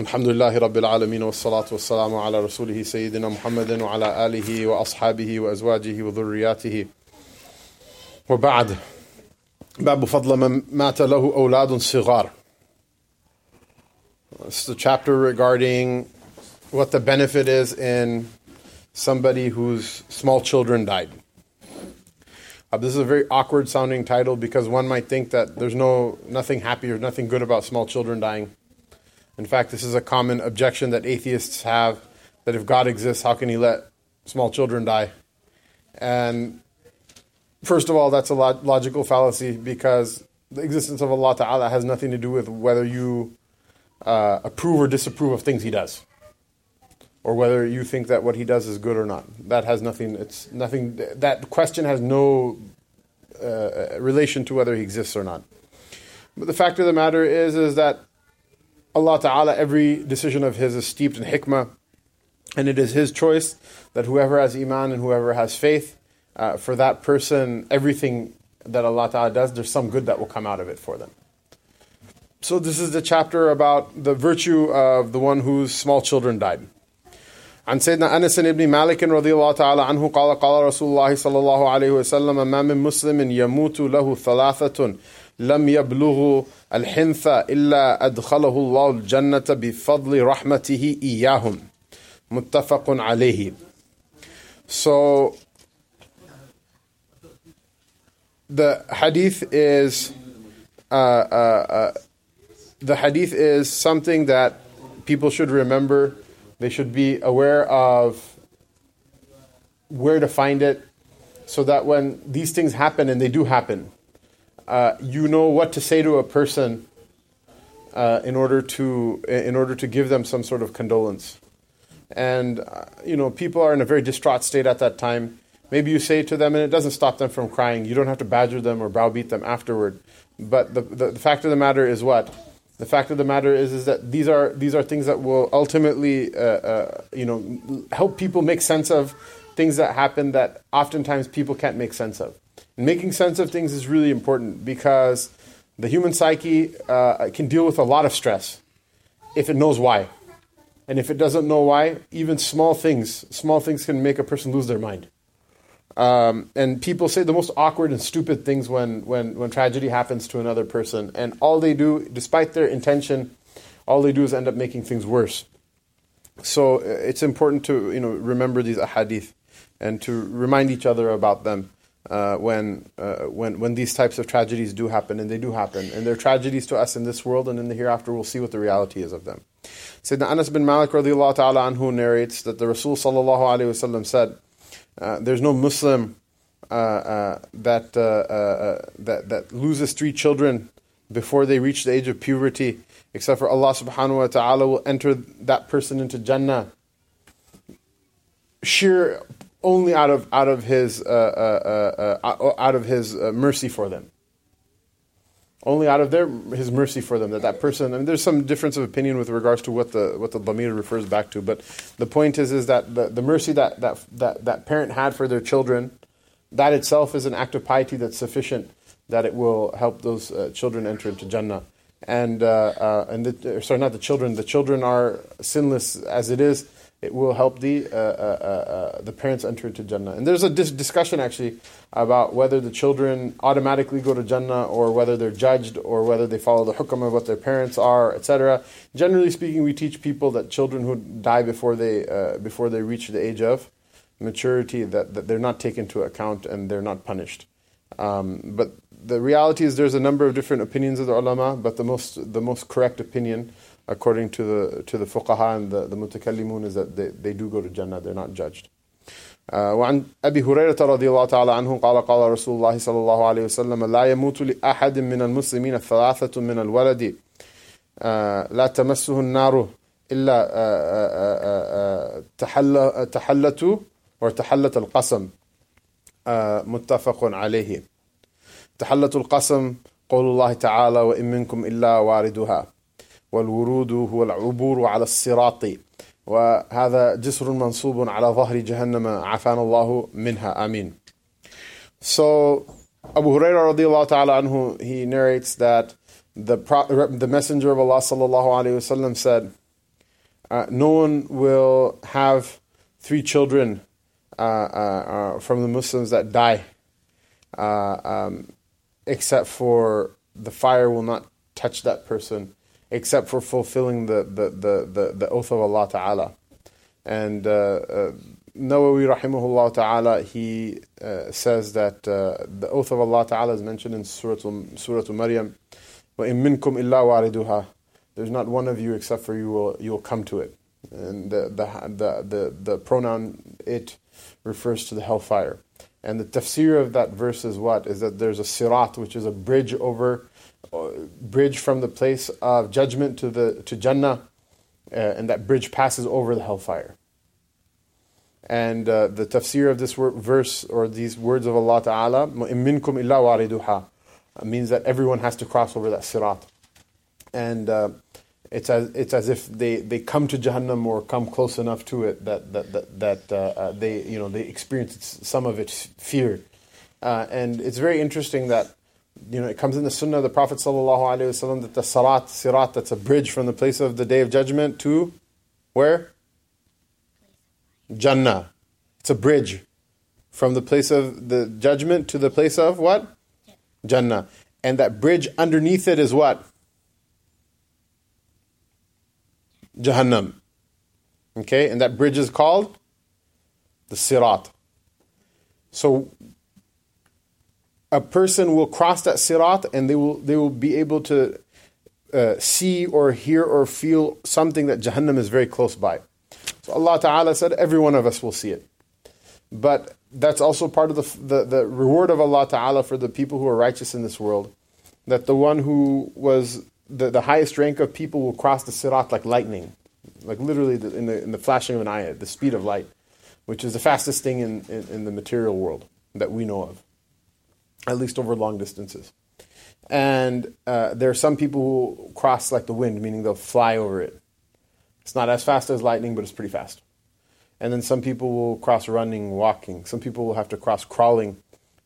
الحمد لله رب العالمين والصلاة والسلام على رسوله سيدنا محمد وعلى آله وأصحابه وأزواجه وذرياته وبعد باب فضل من مات له أولاد صغار It's the chapter regarding what the benefit is in somebody whose small children died. Uh, this is a very awkward sounding title because one might think that there's no nothing happy or nothing good about small children dying. In fact, this is a common objection that atheists have that if God exists, how can he let small children die? And first of all, that's a log- logical fallacy because the existence of Allah Ta'ala has nothing to do with whether you uh, approve or disapprove of things he does or whether you think that what he does is good or not. That has nothing. It's nothing. That question has no uh, relation to whether he exists or not. But the fact of the matter is, is that Allah Taala, every decision of His is steeped in hikmah, and it is His choice that whoever has iman and whoever has faith, uh, for that person, everything that Allah Taala does, there's some good that will come out of it for them. So this is the chapter about the virtue of the one whose small children died. عن سيدنا أنس بن مالك رضي الله تعالى عنه قال قال رسول الله صلى الله عليه وسلم ما من مسلم يموت له ثلاثة لم يبلغ الحنث إلا أدخله الله الجنة بفضل رحمته إياهم متفق عليه So the hadith is uh, uh, uh, the hadith is something that people should remember they should be aware of where to find it so that when these things happen, and they do happen, uh, you know what to say to a person uh, in order to in order to give them some sort of condolence. And uh, you know, people are in a very distraught state at that time. Maybe you say to them, and it doesn't stop them from crying. You don't have to badger them or browbeat them afterward. But the, the, the fact of the matter is what the fact of the matter is, is that these are these are things that will ultimately, uh, uh, you know, help people make sense of things that happen that oftentimes people can't make sense of. Making sense of things is really important because the human psyche uh, can deal with a lot of stress if it knows why, and if it doesn't know why, even small things, small things can make a person lose their mind. Um, and people say the most awkward and stupid things when, when, when tragedy happens to another person. And all they do, despite their intention, all they do is end up making things worse. So uh, it's important to you know remember these ahadith and to remind each other about them uh, when, uh, when, when these types of tragedies do happen, and they do happen. And they're tragedies to us in this world, and in the hereafter we'll see what the reality is of them. Sayyidina Anas bin Malik ta'ala anhu narrates that the Rasul sallallahu alayhi wasallam said, uh, there's no Muslim uh, uh, that, uh, that, that loses three children before they reach the age of puberty, except for Allah subhanahu wa ta'ala will enter that person into Jannah. Sheer only out of out of his out of his mercy for them. Only out of their his mercy for them that that person I mean there's some difference of opinion with regards to what the what the Dhamir refers back to but the point is is that the, the mercy that, that that that parent had for their children that itself is an act of piety that's sufficient that it will help those uh, children enter into Jannah. And uh, uh, and the, sorry not the children the children are sinless as it is it will help the uh, uh, uh, the parents enter into Jannah. And there's a dis- discussion actually about whether the children automatically go to Jannah or whether they're judged or whether they follow the hukam of what their parents are, etc. Generally speaking, we teach people that children who die before they uh, before they reach the age of maturity that, that they're not taken into account and they're not punished. Um, but the reality is there's a number of different opinions of the ulama, but the most the most correct opinion according to the to the fuqaha and the, the mutakallimun is that they, they do go to Jannah, they're not judged. Uh, وعن أبي هريرة رضي الله تعالى عنه قال قال رسول الله صلى الله عليه وسلم لا يموت لأحد من المسلمين ثلاثة من الولد لا تمسه النار إلا تحل تحلت وتحلت القسم متفق عليه تحلت القسم قول الله تعالى وإن منكم إلا واردها والورود هو العبور على الصراط وهذا جسر منصوب على ظهر جهنم عافانا الله منها آمين So Abu Hurairah radiallahu ta'ala anhu, he narrates that the, the messenger of Allah sallallahu alayhi wasallam said, uh, no one will have three children uh, uh, uh from the Muslims that die, uh, um, except for the fire will not touch that person, except for fulfilling the, the, the, the, the oath of Allah Ta'ala. And uh, Nawawi rahimahullah ta'ala, he uh, says that uh, the oath of Allah ta'ala is mentioned in Surah, Surah Maryam. وَإِن مِّنكُمْ إِلَّا وَارِدُهَا There's not one of you except for you will, you will come to it. And the, the, the, the, the pronoun it refers to the hellfire. And the tafsir of that verse is what? Is that there's a sirat, which is a bridge over, uh, bridge from the place of judgment to the to Jannah, uh, and that bridge passes over the hellfire. And uh, the tafsir of this verse or these words of Allah Ta'ala, مِنْكُمْ إِلَّا وَارِدُهَا means that everyone has to cross over that sirat. And uh, it's, as, it's as if they, they come to Jahannam or come close enough to it that, that, that, that uh, uh they, you know, they experience some of its fear. Uh, and it's very interesting that you know, it comes in the Sunnah of the Prophet sallallahu alaihi wasallam that the Sarat, Sirat, that's a bridge from the place of the Day of Judgment to where? Jannah. It's a bridge from the place of the judgment to the place of what? Jannah. And that bridge underneath it is what? Jahannam. Okay, and that bridge is called the Sirat. So a person will cross that Sirat and they will they will be able to uh, see or hear or feel something that Jahannam is very close by. So Allah Ta'ala said, every one of us will see it. But that's also part of the, the, the reward of Allah Ta'ala for the people who are righteous in this world. That the one who was the, the highest rank of people will cross the sirat like lightning. Like literally the, in, the, in the flashing of an eye, the speed of light, which is the fastest thing in, in, in the material world that we know of, at least over long distances. And uh, there are some people who cross like the wind, meaning they'll fly over it. It's not as fast as lightning, but it's pretty fast. And then some people will cross running, walking. Some people will have to cross crawling.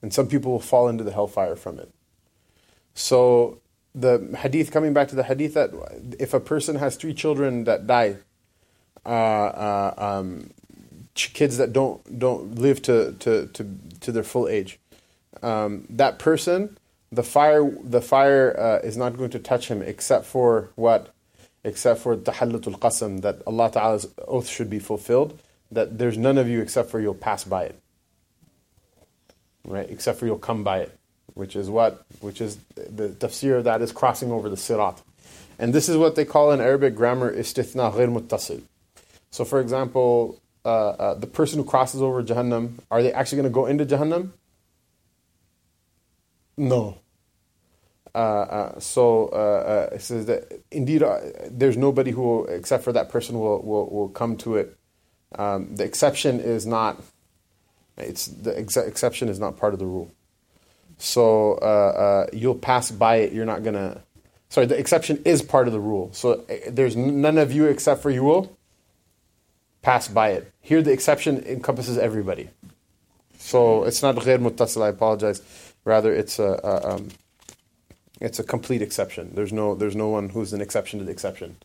And some people will fall into the hellfire from it. So the hadith, coming back to the hadith, that if a person has three children that die, uh, uh, um, kids that don't don't live to to to, to their full age, um, that person, the fire the fire uh, is not going to touch him except for what except for tahallatul qasam, that Allah Ta'ala's oath should be fulfilled, that there's none of you except for you'll pass by it. Right? Except for you'll come by it. Which is what? Which is the tafsir of that is crossing over the sirat. And this is what they call in Arabic grammar istithna ghair muttasil. So for example, uh, uh, the person who crosses over Jahannam, are they actually going to go into Jahannam? No. Uh, uh, so uh, it says that indeed there's nobody who, will, except for that person, will will, will come to it. Um, the exception is not. It's the ex- exception is not part of the rule. So you'll pass by it. You're not gonna. Sorry, the exception is part of the rule. So there's none of you except for you will pass by it. Here, the exception encompasses everybody. So it's not غير متصل. I apologize. Rather, it's a. a um, it's a complete exception. There's no there's no one who's an exception to the exception.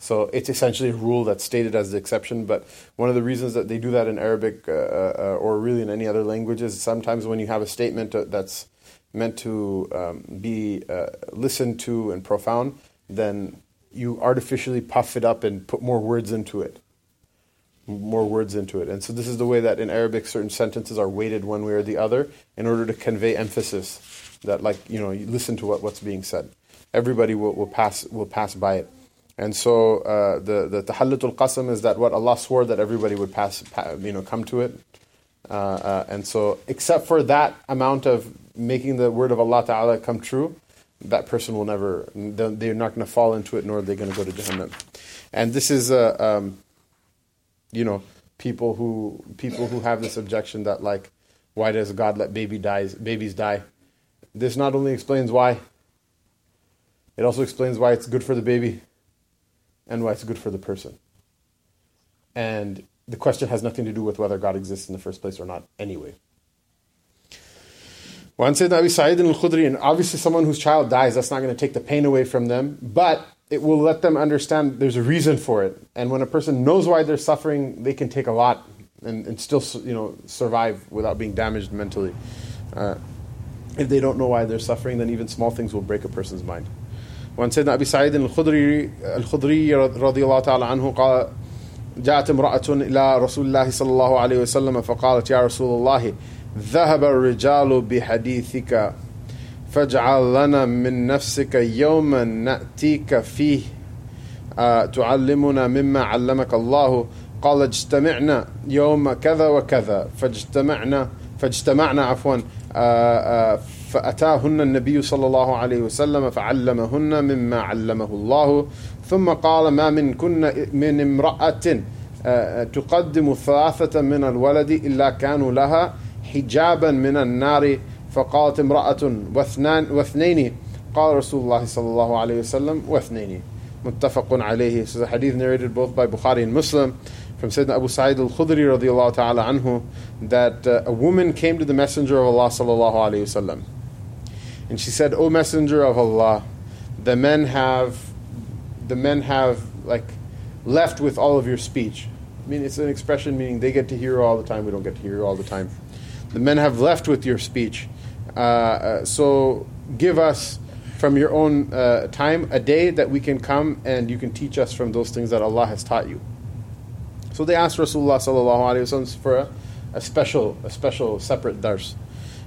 So it's essentially a rule that's stated as the exception. But one of the reasons that they do that in Arabic uh, uh, or really in any other languages, sometimes when you have a statement uh, that's meant to um, be uh, listened to and profound, then you artificially puff it up and put more words into it. More words into it. And so this is the way that in Arabic certain sentences are weighted one way or the other in order to convey emphasis that like you know you listen to what, what's being said. Everybody will, will pass will pass by it. And so uh, the the tahallatul qasam is that what Allah swore that everybody would pass, you know, come to it. Uh, uh, and so, except for that amount of making the word of Allah Taala come true, that person will never. They're not going to fall into it, nor are they going to go to Jahannam. And this is, uh, um, you know, people who people who have this objection that like, why does God let baby dies babies die? This not only explains why, it also explains why it's good for the baby and why it's good for the person. And the question has nothing to do with whether God exists in the first place or not, anyway. One said Abi Sa'id al Khudri, and obviously someone whose child dies, that's not going to take the pain away from them. But it will let them understand there's a reason for it. And when a person knows why they're suffering, they can take a lot and, and still you know survive without being damaged mentally. Uh, if they don't know why they're suffering, then even small things will break a person's mind. وعن سيدنا أبي سعيد الخدري الخدري رضي الله تعالى عنه قال جاءت امرأة إلى رسول الله صلى الله عليه وسلم فقالت يا رسول الله ذهب الرجال بحديثك فاجعل لنا من نفسك يوما نأتيك فيه آه تعلمنا مما علمك الله. قال اجتمعنا يوم كذا وكذا. فاجتمعنا فاجتمعنا عفوا آه آه فأتاهن النبي صلى الله عليه وسلم فعلمهن مما علمه الله. ثم قال ما من كن من امرأة تقدم ثلاثة من الولد إلا كانوا لها حجابا من النار فقالت امرأة واثنان واثنين قال رسول الله صلى الله عليه وسلم واثنين متفق عليه So the hadith narrated both by Bukhari and Muslim from Sayyidina Abu Sa'id al-Khudri radiallahu ta'ala anhu that uh, a woman came to the Messenger of Allah sallallahu alayhi wasallam and she said, O Messenger of Allah, the men have the men have like left with all of your speech. I mean it's an expression meaning they get to hear all the time, we don't get to hear all the time. The men have left with your speech. Uh, uh, so give us from your own uh, time a day that we can come and you can teach us from those things that Allah has taught you. So they asked Rasulullah sallallahu alaihi wasallam for a, a, special, a special separate dars.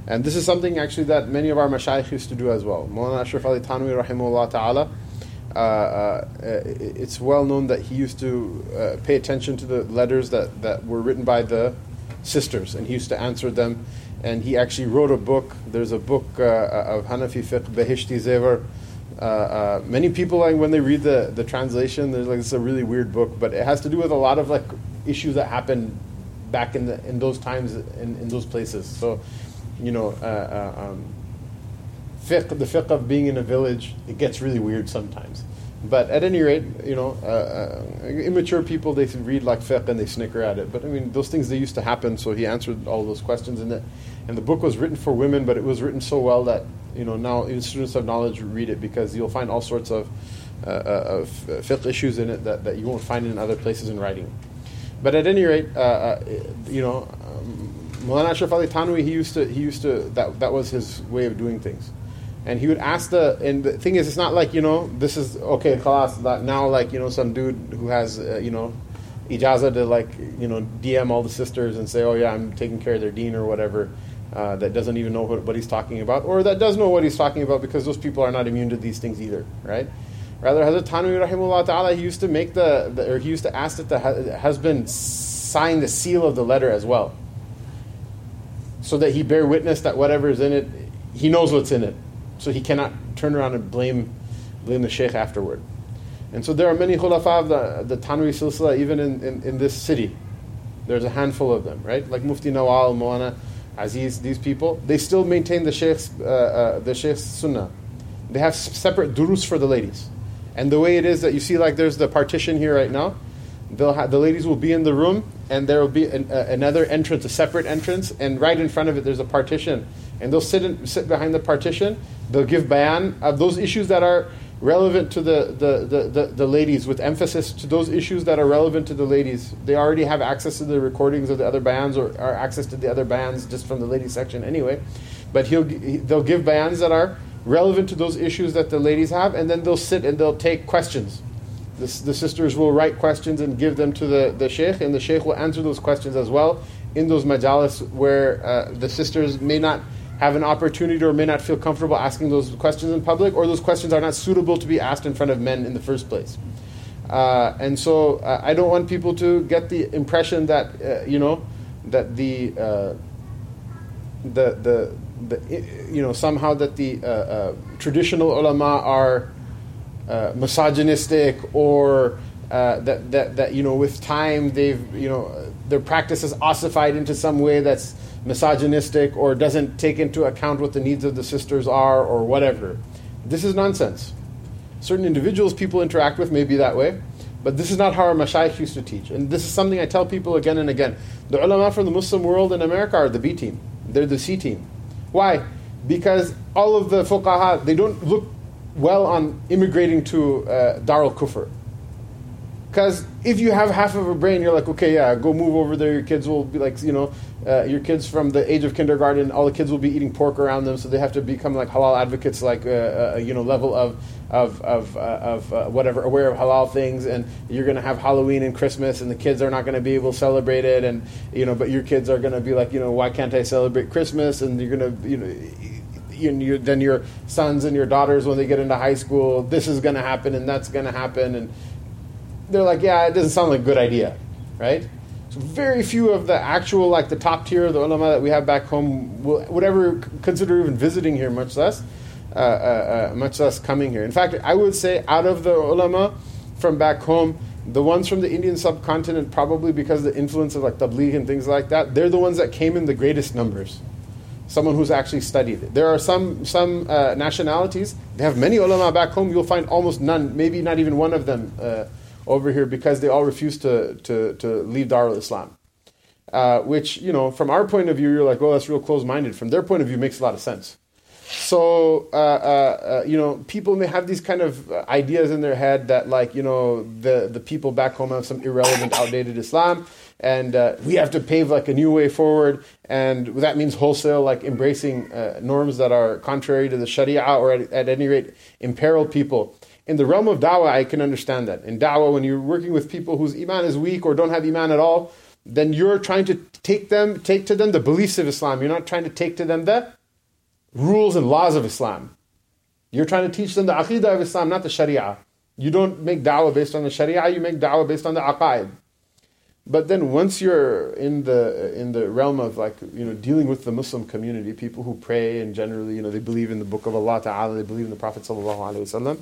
And this is something actually that many of our mashayikh used to do as well. Mawlana Ashraf Ali Thanwi rahimahullah ta'ala, uh, uh, it's well known that he used to uh, pay attention to the letters that, that were written by the sisters, and he used to answer them and he actually wrote a book. There's a book uh, of Hanafi fiqh, Behishti Zevar. Uh, uh, many people, like, when they read the, the translation, they're like, it's a really weird book, but it has to do with a lot of like issues that happened back in the in those times in, in those places. So, you know, uh, uh, um, fiqh, the fiqh of being in a village, it gets really weird sometimes. But at any rate, you know, uh, uh, immature people they read like fiqh and they snicker at it. But I mean, those things they used to happen. So he answered all those questions, and the and the book was written for women, but it was written so well that you know now students of knowledge read it because you'll find all sorts of uh, uh of fiqh issues in it that, that you won't find in other places in writing. But at any rate, uh, uh, you know, um, Ashraf Ali Thanwi he used to he used to that that was his way of doing things and he would ask the and the thing is it's not like you know this is okay class that now like you know some dude who has uh, you know ijaza to like you know dm all the sisters and say oh yeah i'm taking care of their dean or whatever uh, that doesn't even know what, what, he's talking about or that does know what he's talking about because those people are not immune to these things either right? Rather Hazrat Thanwi rahimullah ta'ala he used to make the, the, or he used to ask that the husband sign the seal of the letter as well. So that he bear witness that whatever is in it he knows what's in it so he cannot turn around and blame, blame the sheikh afterward. And so there are many khulafa of the, the Thanwi silsila even in, in, in, this city. There's a handful of them, right? Like Mufti Nawal, Moana, Aziz, these people, they still maintain the sheikh's, uh, uh, the sheikh's sunnah. They have separate durus for the ladies. And the way it is that you see, like there's the partition here right now, have, the ladies will be in the room, and there will be an, uh, another entrance, a separate entrance, and right in front of it there's a partition and they'll sit in, sit behind the partition. They'll give bayan of those issues that are relevant to the, the, the, the, the ladies, with emphasis to those issues that are relevant to the ladies. They already have access to the recordings of the other bayans or, or access to the other bayans just from the ladies section anyway. But he'll, he, they'll give bayans that are relevant to those issues that the ladies have, and then they'll sit and they'll take questions. The, the sisters will write questions and give them to the, the sheikh, and the sheikh will answer those questions as well in those majalis where uh, the sisters may not have an opportunity or may not feel comfortable asking those questions in public, or those questions are not suitable to be asked in front of men in the first place. Uh, and so uh, I don't want people to get the impression that uh, you know that the uh, the the the you know somehow that the uh, uh, traditional ulama are misogynistic or that, that that you know with time they've you know their practice is ossified into some way that's misogynistic or doesn't take into account what the needs of the sisters are or whatever. This is nonsense. Certain individuals people interact with may be that way, but this is not how our mashayikh used to teach. And this is something I tell people again and again. The ulama from the Muslim world in America are the B team. They're the C team. Why? Because all of the fuqaha, they don't look well on immigrating to uh, Darul Kufr. Because if you have half of a brain, you're like, okay, yeah, go move over there. Your kids will be like, you know, uh, your kids from the age of kindergarten, all the kids will be eating pork around them, so they have to become like halal advocates, like uh, uh, you know, level of of of, uh, of uh, whatever, aware of halal things, and you're going to have Halloween and Christmas, and the kids are not going to be able to celebrate it, and you know, but your kids are going to be like, you know, why can't I celebrate Christmas? And you're going to, you know. You, you, then your sons and your daughters, when they get into high school, this is going to happen and that's going to happen, and they're like, yeah, it doesn't sound like a good idea, right? So very few of the actual, like the top tier of the ulama that we have back home will, would ever consider even visiting here, much less, uh, uh, uh, much less coming here. In fact, I would say out of the ulama from back home, the ones from the Indian subcontinent, probably because of the influence of like tabligh and things like that, they're the ones that came in the greatest numbers. Someone who's actually studied it. There are some some uh, nationalities. They have many ulama back home. You'll find almost none, maybe not even one of them uh, over here because they all refuse to, to, to leave Darul Islam. Uh, which, you know, from our point of view, you're like, well, that's real close minded. From their point of view, makes a lot of sense. So, uh, uh, uh, you know, people may have these kind of ideas in their head that, like, you know, the, the people back home have some irrelevant, outdated Islam, and uh, we have to pave like a new way forward. And that means wholesale, like embracing uh, norms that are contrary to the Sharia or at, at any rate imperil people in the realm of da'wah, I can understand that. In da'wah, when you're working with people whose iman is weak or don't have iman at all, then you're trying to take them, take to them the beliefs of Islam. You're not trying to take to them the rules and laws of Islam. You're trying to teach them the aqidah of Islam, not the sharia. You don't make da'wah based on the sharia, you make da'wah based on the aqaid. But then once you're in the in the realm of like you know dealing with the Muslim community, people who pray and generally you know they believe in the Book of Allah Taala, they believe in the Prophet sallallahu alaihi wasallam,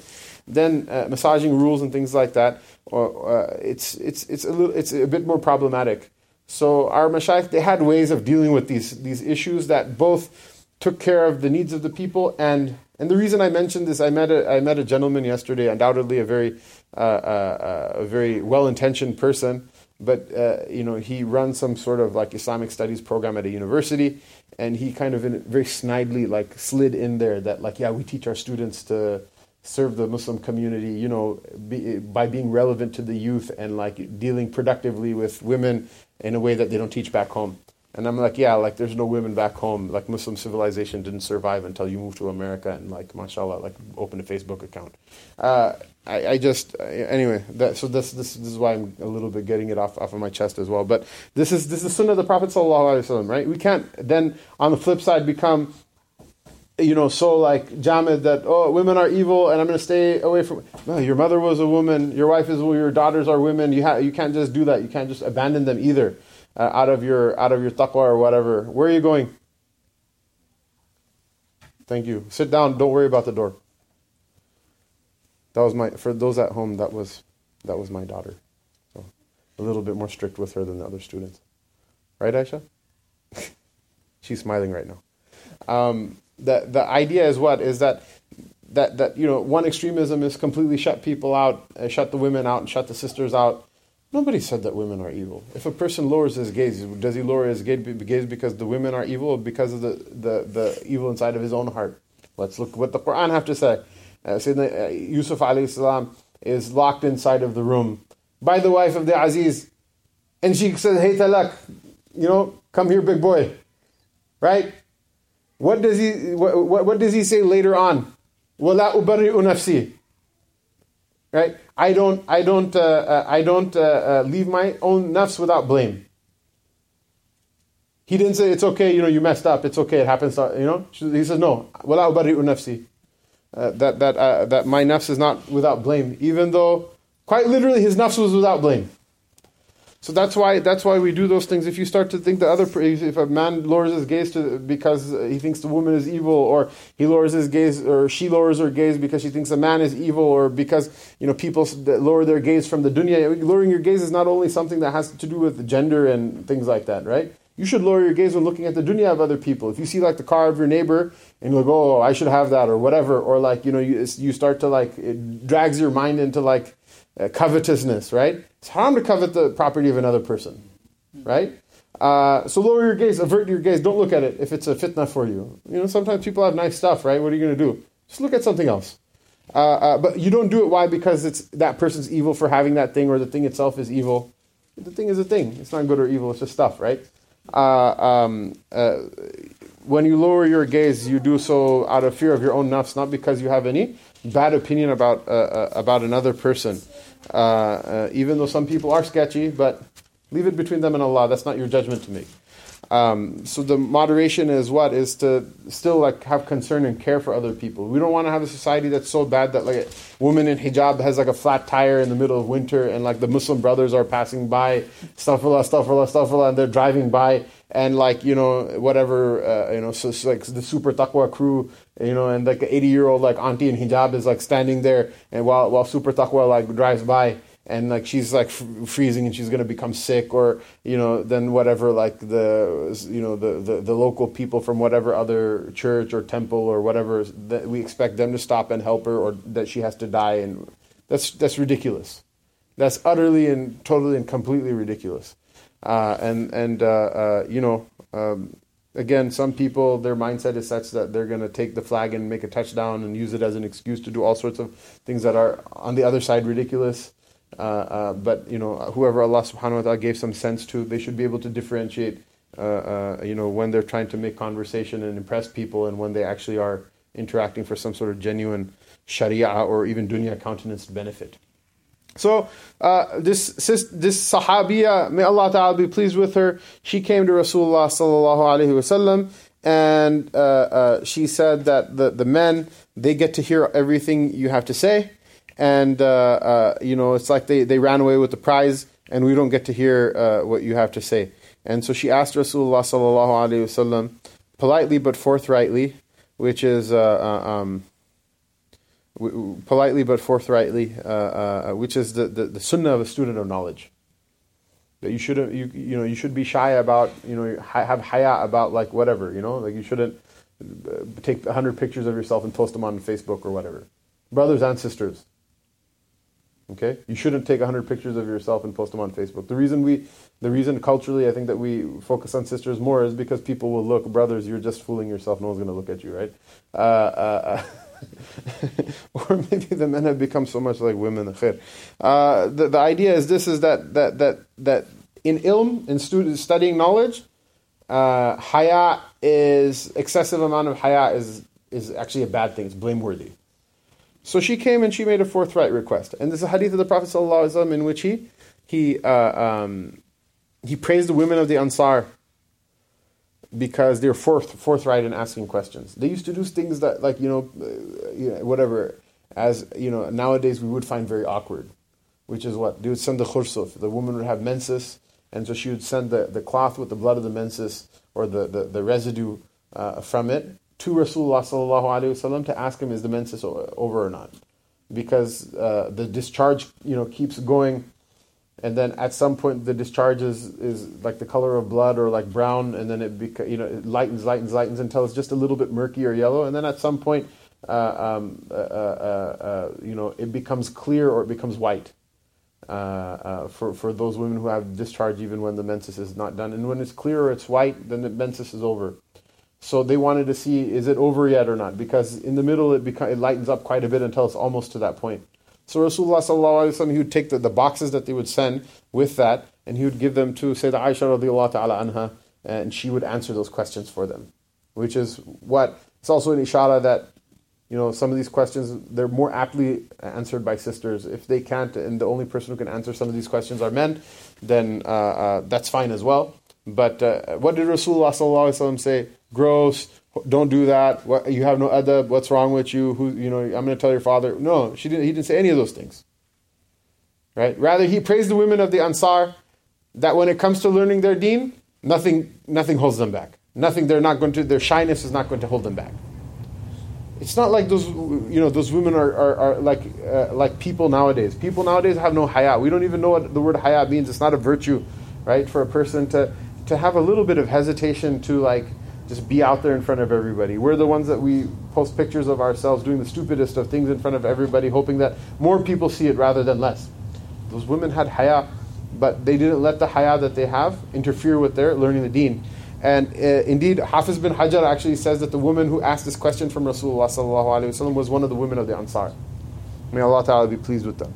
then uh, massaging rules and things like that, or uh, it's it's it's a little it's a bit more problematic. So our mashayikh they had ways of dealing with these these issues that both took care of the needs of the people and and the reason I mentioned this, I met a I met a gentleman yesterday, undoubtedly a very uh, uh, a very well intentioned person but uh, you know he runs some sort of like Islamic studies program at a university, and he kind of in, very snidely like slid in there that like yeah we teach our students to serve the Muslim community, you know, be, by being relevant to the youth and like dealing productively with women in a way that they don't teach back home. And I'm like, yeah, like there's no women back home. Like Muslim civilization didn't survive until you moved to America and like, mashallah, like open a Facebook account. Uh, I, I, just anyway. That, so this, this this is why I'm a little bit getting it off, off of my chest as well. But this is this is sunnah of the Prophet sallallahu alaihi wasallam, right? We can't then on the flip side become, you know, so like jamid that oh women are evil and I'm going to stay away from. No, your mother was a woman. Your wife is. Your daughters are women. You ha- you can't just do that. You can't just abandon them either uh, out of your out of your taqwa or whatever. Where are you going? Thank you. Sit down. Don't worry about the door. That was my for those at home. That was that was my daughter. So a little bit more strict with her than the other students. Right, Aisha? She's smiling right now. Um, the the idea is what is that that that you know one extremism is completely shut people out, uh, shut the women out, and shut the sisters out Nobody said that women are evil. If a person lowers his gaze, does he lower his gaze because the women are evil or because of the, the, the evil inside of his own heart? Let's look what the Quran have to say. Uh, Sayyidina uh, Yusuf alayhi is locked inside of the room by the wife of the Aziz. And she says, Hayta lak, you know, come here, big boy. Right? What does he what, what, does he say later on? Wala ubari'u nafsi. Right? I don't, I don't, uh, uh, I don't uh, uh, leave my own nafs without blame. He didn't say it's okay, you know, you messed up. It's okay, it happens. You know, he says no. Wala ubari'u nafsi. Uh, that that uh, that my nafs is not without blame, even though quite literally his nafs was without blame. So that's why that's why we do those things. If you start to think the other, if a man lowers his gaze to because he thinks the woman is evil, or he lowers his gaze, or she lowers her gaze because she thinks a man is evil, or because you know people lower their gaze from the dunya. Lowering your gaze is not only something that has to do with gender and things like that, right? You should lower your gaze when looking at the dunya of other people. If you see like the car of your neighbor and you're like, oh, I should have that, or whatever, or like you know, you you start to like it drags your mind into like uh, covetousness, right? It's haram to covet the property of another person, right? Uh, so lower your gaze, avert your gaze. Don't look at it if it's a fitna for you. You know, sometimes people have nice stuff, right? What are you going to do? Just look at something else. Uh, uh, but you don't do it. Why? Because it's that person's evil for having that thing, or the thing itself is evil. The thing is a thing. It's not good or evil. It's just stuff, right? Uh, um, uh, when you lower your gaze, you do so out of fear of your own nafs, not because you have any bad opinion about about another person. Even though some people are sketchy, but leave it between them and Allah. That's not your judgment to make. Um, so the moderation is what is to still like have concern and care for other people. We don't want to have a society that's so bad that like a woman in hijab has like a flat tire in the middle of winter, and like the Muslim brothers are passing by, astaghfirullah, astaghfirullah, astaghfirullah, and they're driving by, and like you know whatever uh, you know, so it's like the super taqwa crew, you know, and like an eighty year old like auntie in hijab is like standing there, and while while super taqwa like drives by and like she's like freezing and she's going to become sick or you know then whatever like the you know the, the, the local people from whatever other church or temple or whatever that we expect them to stop and help her or that she has to die and that's that's ridiculous. That's utterly and totally and completely ridiculous uh, and and uh, uh, you know um, again some people their mindset is such that they're going to take the flag and make a touchdown and use it as an excuse to do all sorts of things that are on the other side ridiculous uh, uh, but you know, whoever Allah Subhanahu wa Taala gave some sense to, they should be able to differentiate. You know, when they're trying to make conversation and impress people, and when they actually are interacting for some sort of genuine Sharia or even dunya countenance benefit. So uh, this this Sahabiya, may Allah Ta'ala be pleased with her, she came to Rasulullah Sallallahu Alaihi Wasallam and uh, uh, she said that the, the men, they get to hear everything you have to say and uh, uh, you know it's like they, they ran away with the prize and we don't get to hear uh, what you have to say. And so she asked rasulullah sallallahu alaihi wasallam politely but forthrightly which is um, politely but forthrightly uh, which is the, the, the, sunnah of a student of knowledge that you shouldn't you, you know you should be shy about you know have haya about like whatever you know like you shouldn't take 100 pictures of yourself and post them on facebook or whatever brothers and sisters Okay, you shouldn't take 100 pictures of yourself and post them on Facebook. The reason we, the reason culturally, I think that we focus on sisters more is because people will look, brothers, you're just fooling yourself. No one's going to look at you, right? Uh, uh, or maybe the men have become so much like women. Uh, the, the idea is this: is that that that that in ilm, in student, studying knowledge, uh, haya is excessive amount of haya is is actually a bad thing. It's blameworthy. So she came and she made a forthright request. And there's a hadith of the Prophet ﷺ in which he, he, uh, um, he praised the women of the Ansar because they're forth, forthright in asking questions. They used to do things that, like, you know, uh, whatever, as, you know, nowadays we would find very awkward, which is what? They would send the khursuf. The woman would have menses, and so she would send the, the cloth with the blood of the menses or the, the, the residue uh, from it to Rasulullah wasallam to ask him is the menses over or not, because uh, the discharge you know keeps going, and then at some point the discharge is, is like the color of blood or like brown, and then it beca- you know it lightens, lightens, lightens until it's just a little bit murky or yellow, and then at some point. Uh, um, uh, uh, uh you know, it becomes clear or it becomes white. Uh, for for those women who have discharge even when the menses is not done. And when it's clear or it's white, then the menses is over. So they wanted to see is it over yet or not? Because in the middle it, beca- it lightens up quite a bit until it's almost to that point. So Rasulullah sallallahu alaihi wasallam he would take the, the boxes that they would send with that and he would give them to Sayyidah Aisha radiallahu ta'ala anha and she would answer those questions for them. Which is what it's also an ishara that you know some of these questions they're more aptly answered by sisters. If they can't and the only person who can answer some of these questions are men then uh, uh, that's fine as well. But uh, what did rasulullah say? Gross, don't do that. What, you have no adab. What's wrong with you? Who you know? I'm going to tell your father. No, she didn't. He didn't say any of those things. Right. Rather, he praised the women of the Ansar that when it comes to learning their Deen, nothing nothing holds them back. Nothing. They're not going to. Their shyness is not going to hold them back. It's not like those you know those women are are, are like uh, like people nowadays. People nowadays have no haya. We don't even know what the word haya means. It's not a virtue, right? For a person to to have a little bit of hesitation to like just be out there in front of everybody. We're the ones that we post pictures of ourselves doing the stupidest of things in front of everybody, hoping that more people see it rather than less. Those women had haya, but they didn't let the haya that they have interfere with their learning the deen. And uh, indeed, Hafiz bin Hajar actually says that the woman who asked this question from Rasulullah was one of the women of the Ansar. May Allah Ta'ala be pleased with them.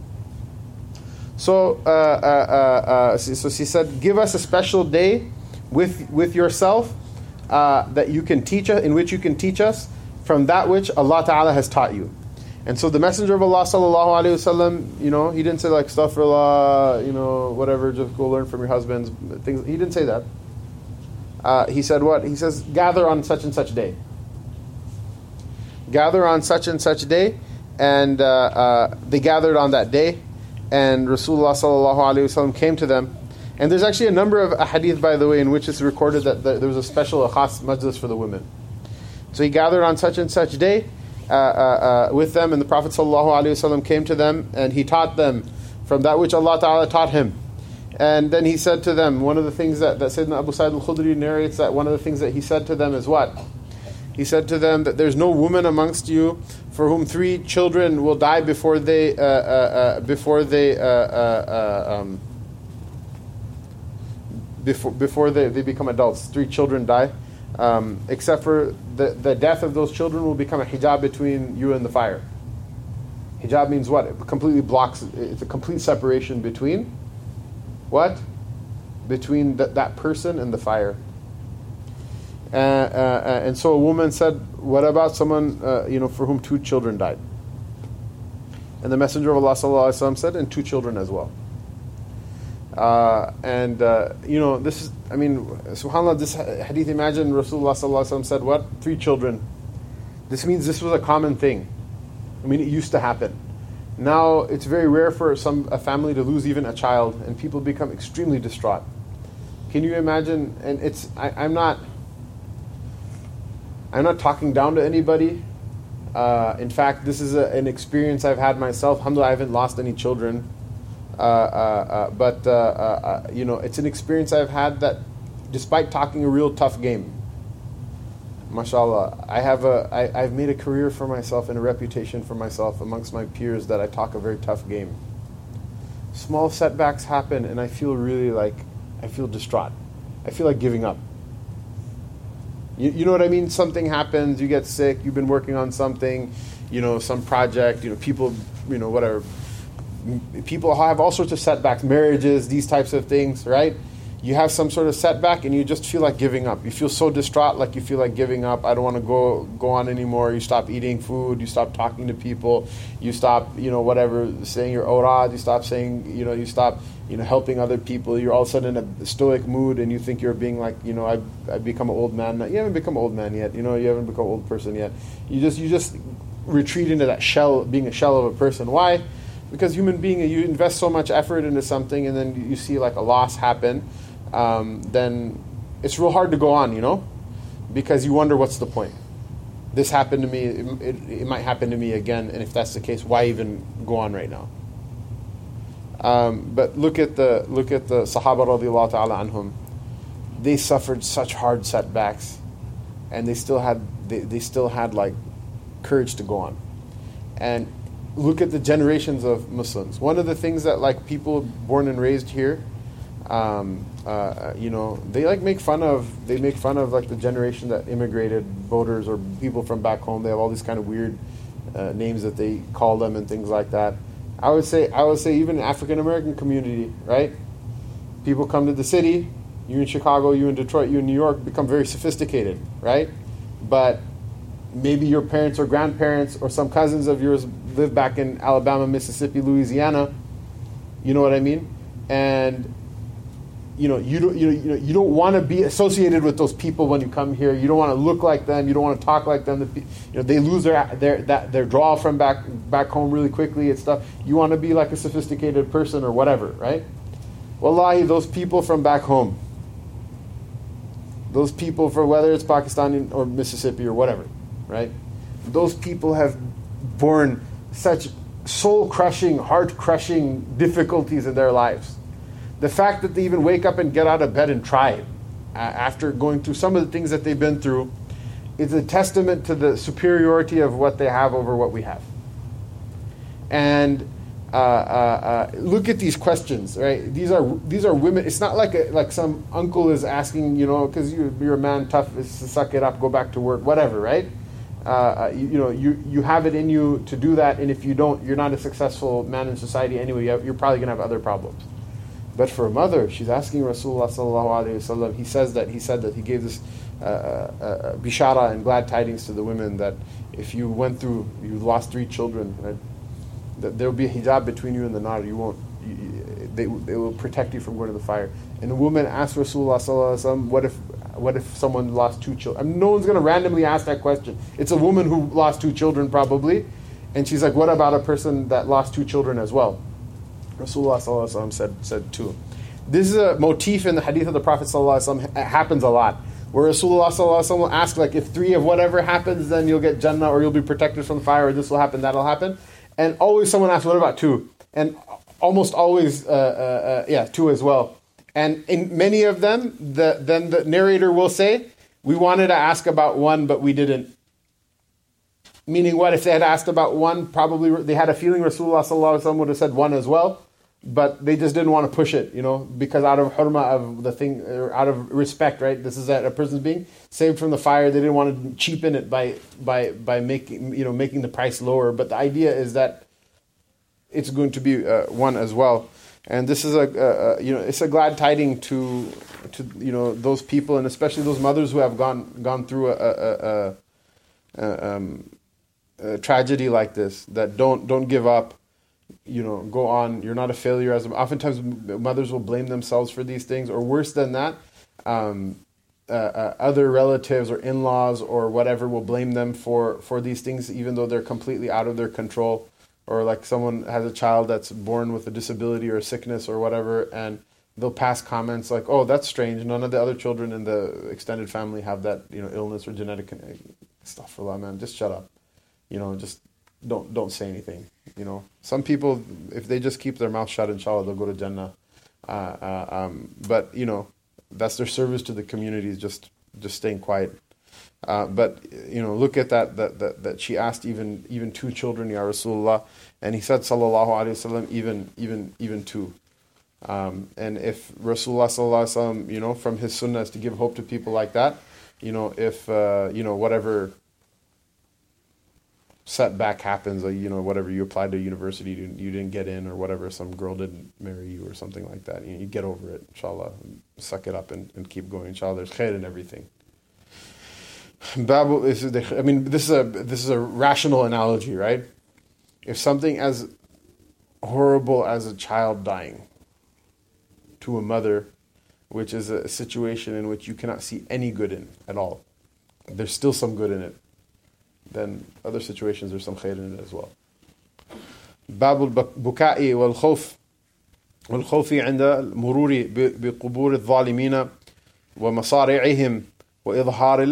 So, uh, uh, uh, uh so she said, give us a special day with, with yourself uh, that you can teach us, in which you can teach us from that which Allah Ta'ala has taught you. And so the Messenger of Allah Sallallahu Alaihi Wasallam, you know, he didn't say like, astaghfirullah, you know, whatever, just go learn from your husbands. Things. He didn't say that. Uh, he said what? He says, gather on such and such day. Gather on such and such day. And uh, uh, they gathered on that day. And Rasulullah Sallallahu Alaihi Wasallam came to them and there's actually a number of hadith, by the way, in which it's recorded that there was a special khas majlis for the women. So he gathered on such and such day uh, uh, uh, with them, and the Prophet ﷺ came to them, and he taught them from that which Allah Ta'ala taught him. And then he said to them, one of the things that, that Sayyidina Abu Sa'id al-Khudri narrates, that one of the things that he said to them is what? He said to them that there's no woman amongst you for whom three children will die before they, uh, uh, uh, before they um, before, before they, they become adults. Three children die. Um, except for the, the death of those children will become a hijab between you and the fire. Hijab means what? It completely blocks, it's a complete separation between what? Between th- that person and the fire. Uh, uh, uh, and so a woman said, What about someone uh, you know, for whom two children died? And the Messenger of Allah said, And two children as well. Uh, and uh, you know, this is, I mean, subhanAllah, this hadith, imagine Rasulullah said what? Three children. This means this was a common thing. I mean, it used to happen. Now, it's very rare for some a family to lose even a child, and people become extremely distraught. Can you imagine? And it's, I, am not, I'm not talking down to anybody. Uh, in fact, this is a, an experience I've had myself. Alhamdulillah, I haven't lost any children. Uh, uh, uh, but you know, it's an experience I've had that, despite talking a real tough game, mashallah, I have a, I, I've made a career for myself and a reputation for myself amongst my peers that I talk a very tough game. Small setbacks happen, and I feel really like I feel distraught. I feel like giving up. You, you know what I mean? Something happens, you get sick, you've been working on something, you know, some project, you know, people, you know, whatever, people have all sorts of setbacks, marriages, these types of things, right? You have some sort of setback and you just feel like giving up. You feel so distraught, like you feel like giving up. I don't want to go go on anymore. You stop eating food. You stop talking to people. You stop, you know, whatever, saying your orad. You stop saying, you know, you stop, you know, helping other people. You're all of a sudden in a stoic mood and you think you're being like, you know, I've, I've become an old man. You haven't become an old man yet. You know, you haven't become an old person yet. You just, you just retreat into that shell, being a shell of a person. Why? Because human being you invest so much effort into something and then you see like a loss happen um, then it's real hard to go on you know? Because you wonder what's the point. This happened to me it, it, it might happen to me again and if that's the case why even go on right now? Um, but look at the look at the Sahaba radiallahu ta'ala anhum. They suffered such hard setbacks and they still had they, they still had like courage to go on. And look at the generations of Muslims. One of the things that like people born and raised here, um, uh, you know, they like make fun of. They make fun of like the generation that immigrated, voters or people from back home. They have all these kind of weird uh, names that they call them and things like that. I would say, I would say, even African American community, right? People come to the city. You in Chicago, you in Detroit, you in New York, become very sophisticated, right? But maybe your parents or grandparents or some cousins of yours live back in Alabama, Mississippi, Louisiana. You know what I mean? And you know, you don't, you know, you don't want to be associated with those people when you come here. You don't want to look like them. You don't want to talk like them. You know, they lose their their that, their draw from back back home really quickly and stuff. You want to be like a sophisticated person or whatever, right? Wallahi, those people from back home, those people for whether it's Pakistan or Mississippi or whatever, right? Those people have borne such soul crushing, heart crushing difficulties in their lives. The fact that they even wake up and get out of bed and try it uh, after going through some of the things that they've been through is a testament to the superiority of what they have over what we have. And uh, uh, uh, look at these questions, right? These are these are women. It's not like a, like some uncle is asking, you know, because you, you're a man, tough, suck it up, go back to work, whatever, right? Uh, you, you, know, you, you have it in you to do that, and if you don't, you're not a successful man in society anyway. You're probably going to have other problems. But for a mother, she's asking Rasulullah. He says that he said that he gave this uh, uh, uh, bishara and glad tidings to the women that if you went through, you lost three children, right, that there will be a hijab between you and the nar. You won't. You, they, they will protect you from going to the fire. And a woman asked Rasulullah "What if what if someone lost two children? I mean, no one's going to randomly ask that question. It's a woman who lost two children, probably. And she's like, what about a person that lost two children as well? Rasulullah said, said two. This is a motif in the hadith of the Prophet. It happens a lot. Where Rasulullah will ask, like, if three of whatever happens, then you'll get Jannah, or you'll be protected from fire, or this will happen, that'll happen. And always someone asks, what about two? And almost always, uh, uh, uh, yeah, two as well. And in many of them, the, then the narrator will say, We wanted to ask about one, but we didn't. Meaning, what? If they had asked about one, probably they had a feeling Rasulullah would have said one as well, but they just didn't want to push it, you know, because out of hurma of the thing, or out of respect, right? This is that a person's being saved from the fire. They didn't want to cheapen it by, by, by making, you know, making the price lower. But the idea is that it's going to be uh, one as well and this is a, a, a, you know it's a glad tiding to to you know those people and especially those mothers who have gone gone through a, a um, tragedy like this that don't don't give up you know go on. You're not a failure as oftentimes mothers will blame themselves for these things or worse than that um, uh, uh, other relatives or in-laws or whatever will blame them for for these things even though they're completely out of their control or like someone has a child that's born with a disability or a sickness or whatever, and they'll pass comments like, "Oh, that's strange. None of the other children in the extended family have that, you know, illness or genetic stuff." For man, just shut up. You know, just don't don't say anything. You know, some people, if they just keep their mouth shut, inshallah, they'll go to Jannah. Uh, uh, um, but you know, that's their service to the community is just just staying quiet. Uh, but you know, look at that, that that that she asked even even two children, Ya Rasulullah, and he said Sallallahu Alaihi Wasallam even even even two. Um, and if Rasulullah Sallallahu Alaihi Wasallam, you know, from his sunnah is to give hope to people like that, you know, if uh, you know whatever setback happens, or you know whatever you applied to university, you, you didn't get in, or whatever, some girl didn't marry you, or something like that, you, know, you get over it, inshallah, suck it up and, and keep going, inshallah. There's khair in everything. Babu is I mean this is a this is a rational analogy, right? If something as horrible as a child dying to a mother, which is a situation in which you cannot see any good in at all, there's still some good in it. Then other situations there's some khair in it as well. باب البكاء والخوف والخوف عند المرور بقبور الظالمين ومصارعهم وإظهار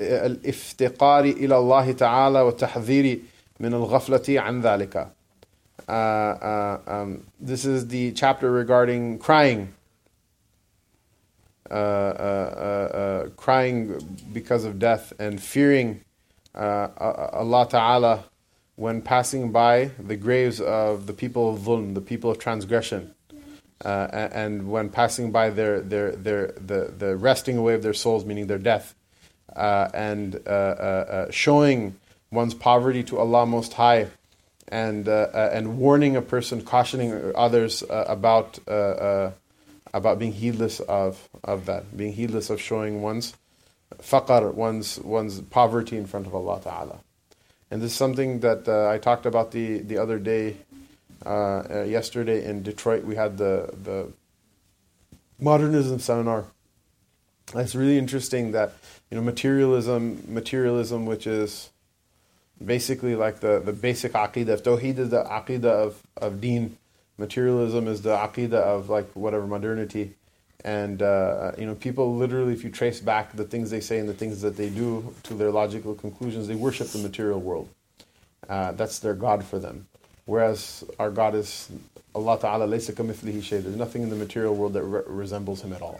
الافتقار إلى الله تعالى والتحذير من الغفلة عن ذلك. Uh, uh, um, this is the chapter regarding crying. Uh, uh, uh, uh crying because of death and fearing Allah Ta'ala when passing by the graves of the people of dhulm, the people of transgression uh, and when passing by their, their, their, the, the resting away of their souls, meaning their death, uh, and uh, uh, uh showing one's poverty to Allah Most High, and, uh, and warning a person, cautioning others about, about being heedless of, of that, being heedless of showing one's faqr, one's, one's poverty in front of Allah Ta'ala. And this is something that I talked about the, the other day uh, uh, yesterday in Detroit, we had the the modernism seminar. It's really interesting that you know materialism, materialism, which is basically like the, the basic aqidah. If is the aqidah of, of deen, materialism is the aqidah of like whatever modernity. And uh, you know, people literally, if you trace back the things they say and the things that they do to their logical conclusions, they worship the material world. Uh, that's their god for them. Whereas our God is Allah Ta'ala laysa kamithlihi shay. There's nothing in the material world that re- resembles Him at all.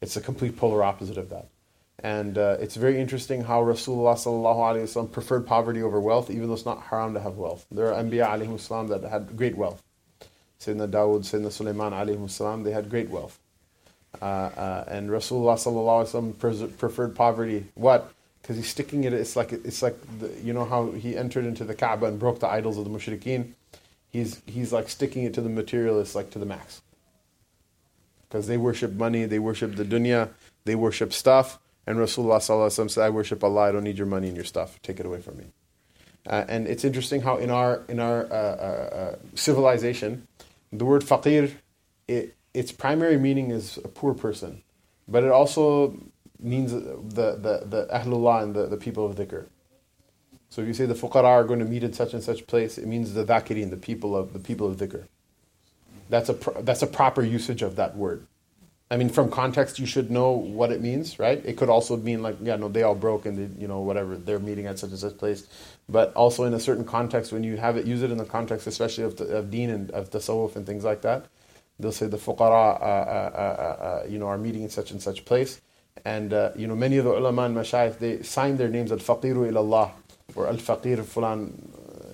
It's a complete polar opposite of that. And uh, it's very interesting how Rasulullah sallallahu preferred poverty over wealth, even though it's not haram to have wealth. There are Anbiya alayhi salam that had great wealth. Sayyidina Dawood, Sayyidina Sulaiman alayhi salam, they had great wealth. Uh, uh, and Rasulullah sallallahu preferred poverty. What? Because he's sticking it. It's like it's like the, you know how he entered into the Kaaba and broke the idols of the mushrikeen. He's he's like sticking it to the materialists like to the max. Because they worship money, they worship the dunya, they worship stuff, and Rasulullah sallallahu said, "I worship Allah. I don't need your money and your stuff. Take it away from me." Uh, and it's interesting how in our in our uh, uh, uh civilization, the word faqir, it, its primary meaning is a poor person, but it also means the the the ahlullah and the, the people of dhikr. So if you say the fuqara are going to meet in such and such place, it means the dhakirin, the people of the people of dhikr. That's a that's a proper usage of that word. I mean, from context, you should know what it means, right? It could also mean like, yeah, no, they all broke and they, you know, whatever, they're meeting at such and such place. But also in a certain context, when you have it, use it in the context, especially of, of deen and of tasawwuf and things like that, they'll say the fuqara, uh, uh, uh, uh you know, are meeting in such and such place. And, uh, you know, many of the ulama and mashayikh, they sign their names al-faqiru ilallah or al-faqir fulan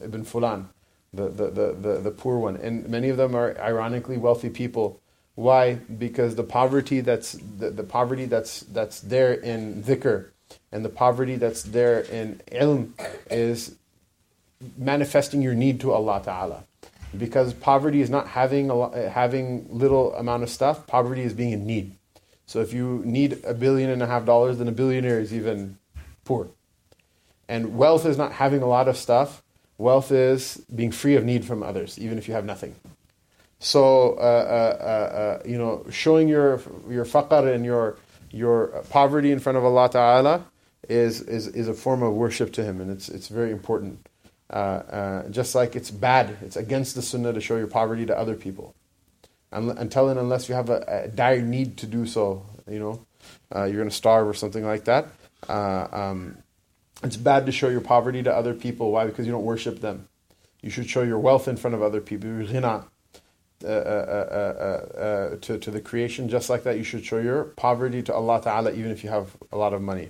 uh, ibn fulan, the, the, the, the, the poor one. And many of them are ironically wealthy people why? Because the poverty that's the, the poverty that's that's there in dhikr and the poverty that's there in ilm is manifesting your need to Allah Ta'ala. Because poverty is not having a having little amount of stuff, poverty is being in need. So if you need a billion and a half dollars, then a billionaire is even poor. And wealth is not having a lot of stuff. Wealth is being free of need from others, even if you have nothing. So, uh, uh, uh, you know, showing your your faqr and your your poverty in front of Allah Taala is, is is a form of worship to Him, and it's it's very important. just like it's bad, it's against the Sunnah to show your poverty to other people, until and unless you have a, a dire need to do so. You know, you're going to starve or something like that. Um, it's bad to show your poverty to other people. Why? Because you don't worship them. You should show your wealth in front of other people. You're uh, uh, uh, to, to the creation. Just like that, you should show your poverty to Allah Ta'ala even if you have a lot of money.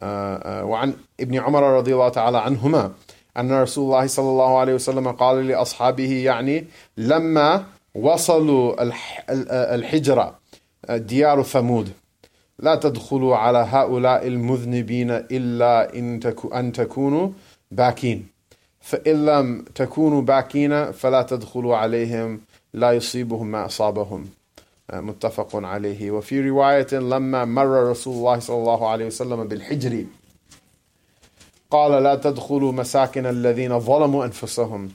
وعن ابن عمر رضي الله تعالى عنهما أن رسول الله صلى الله عليه وسلم قال لأصحابه يعني لما وصلوا الحجرة ديار ثمود. لا تدخلوا على هؤلاء المذنبين إلا أن تكونوا باكين. فإن لم تكونوا باكين فلا تدخلوا عليهم لا يصيبهم ما أصابهم. متفق عليه. وفي رواية لما مر رسول الله صلى الله عليه وسلم بالحجر قال لا تدخلوا مساكن الذين ظلموا أنفسهم.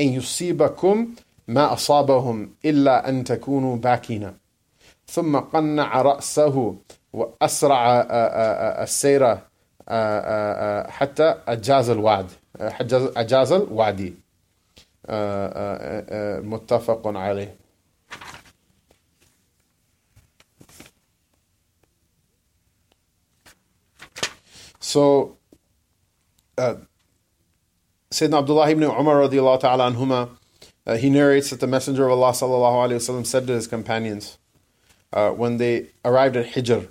أن يصيبكم ما أصابهم إلا أن تكونوا باكين. ثم قنع رأسه وأسرع السير حتى أجاز الوعد أجاز الوعدي متفق عليه. So, uh, Sayyidina Abdullah ibn Umar radiallahu ta'ala anhuma, uh, he narrates that the Messenger of Allah wasallam said to his companions uh, when they arrived at Hijr,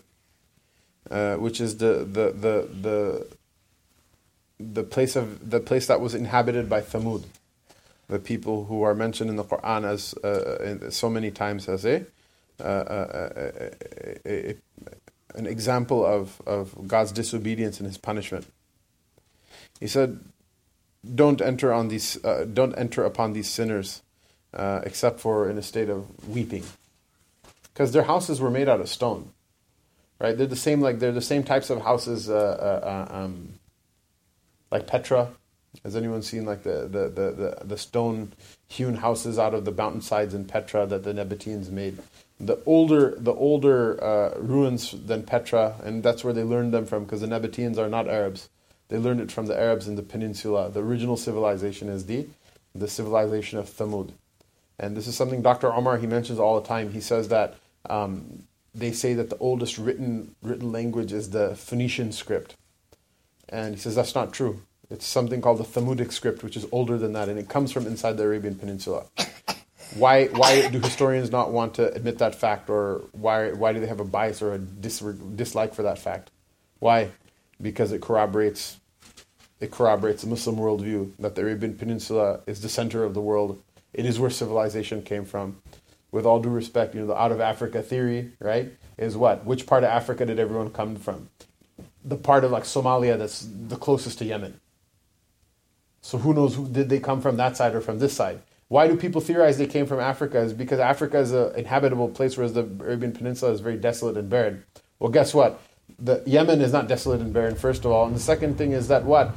uh, which is the, the, the, the the place of the place that was inhabited by Thamud, the people who are mentioned in the Quran as uh, so many times as a, uh, uh, a, a, an example of, of God's disobedience and His punishment. He said, "Don't enter on these, uh, don't enter upon these sinners, uh, except for in a state of weeping, because their houses were made out of stone." Right, they're the same. Like they're the same types of houses uh, um, like Petra. Has anyone seen like the the, the, the, the stone hewn houses out of the mountainsides in Petra that the Nabateans made? The older the older uh, ruins than Petra, and that's where they learned them from because the Nabateans are not Arabs. They learned it from the Arabs in the peninsula. The original civilization is the the civilization of Thamud, and this is something Dr. Omar he mentions all the time. He says that um, they say that the oldest written written language is the Phoenician script and he says that's not true. It's something called the Thamudic script, which is older than that, and it comes from inside the Arabian Peninsula. Why, why do historians not want to admit that fact, or why, why do they have a bias or a dis- dislike for that fact? Why? Because it corroborates it corroborates the Muslim worldview that the Arabian Peninsula is the center of the world. It is where civilization came from. With all due respect, you know, the out of Africa theory, right, is what? Which part of Africa did everyone come from? the part of like Somalia that's the closest to Yemen. So who knows? Who, did they come from that side or from this side? Why do people theorize they came from Africa? Is because Africa is an inhabitable place, whereas the Arabian Peninsula is very desolate and barren. Well, guess what? The Yemen is not desolate and barren, first of all, and the second thing is that what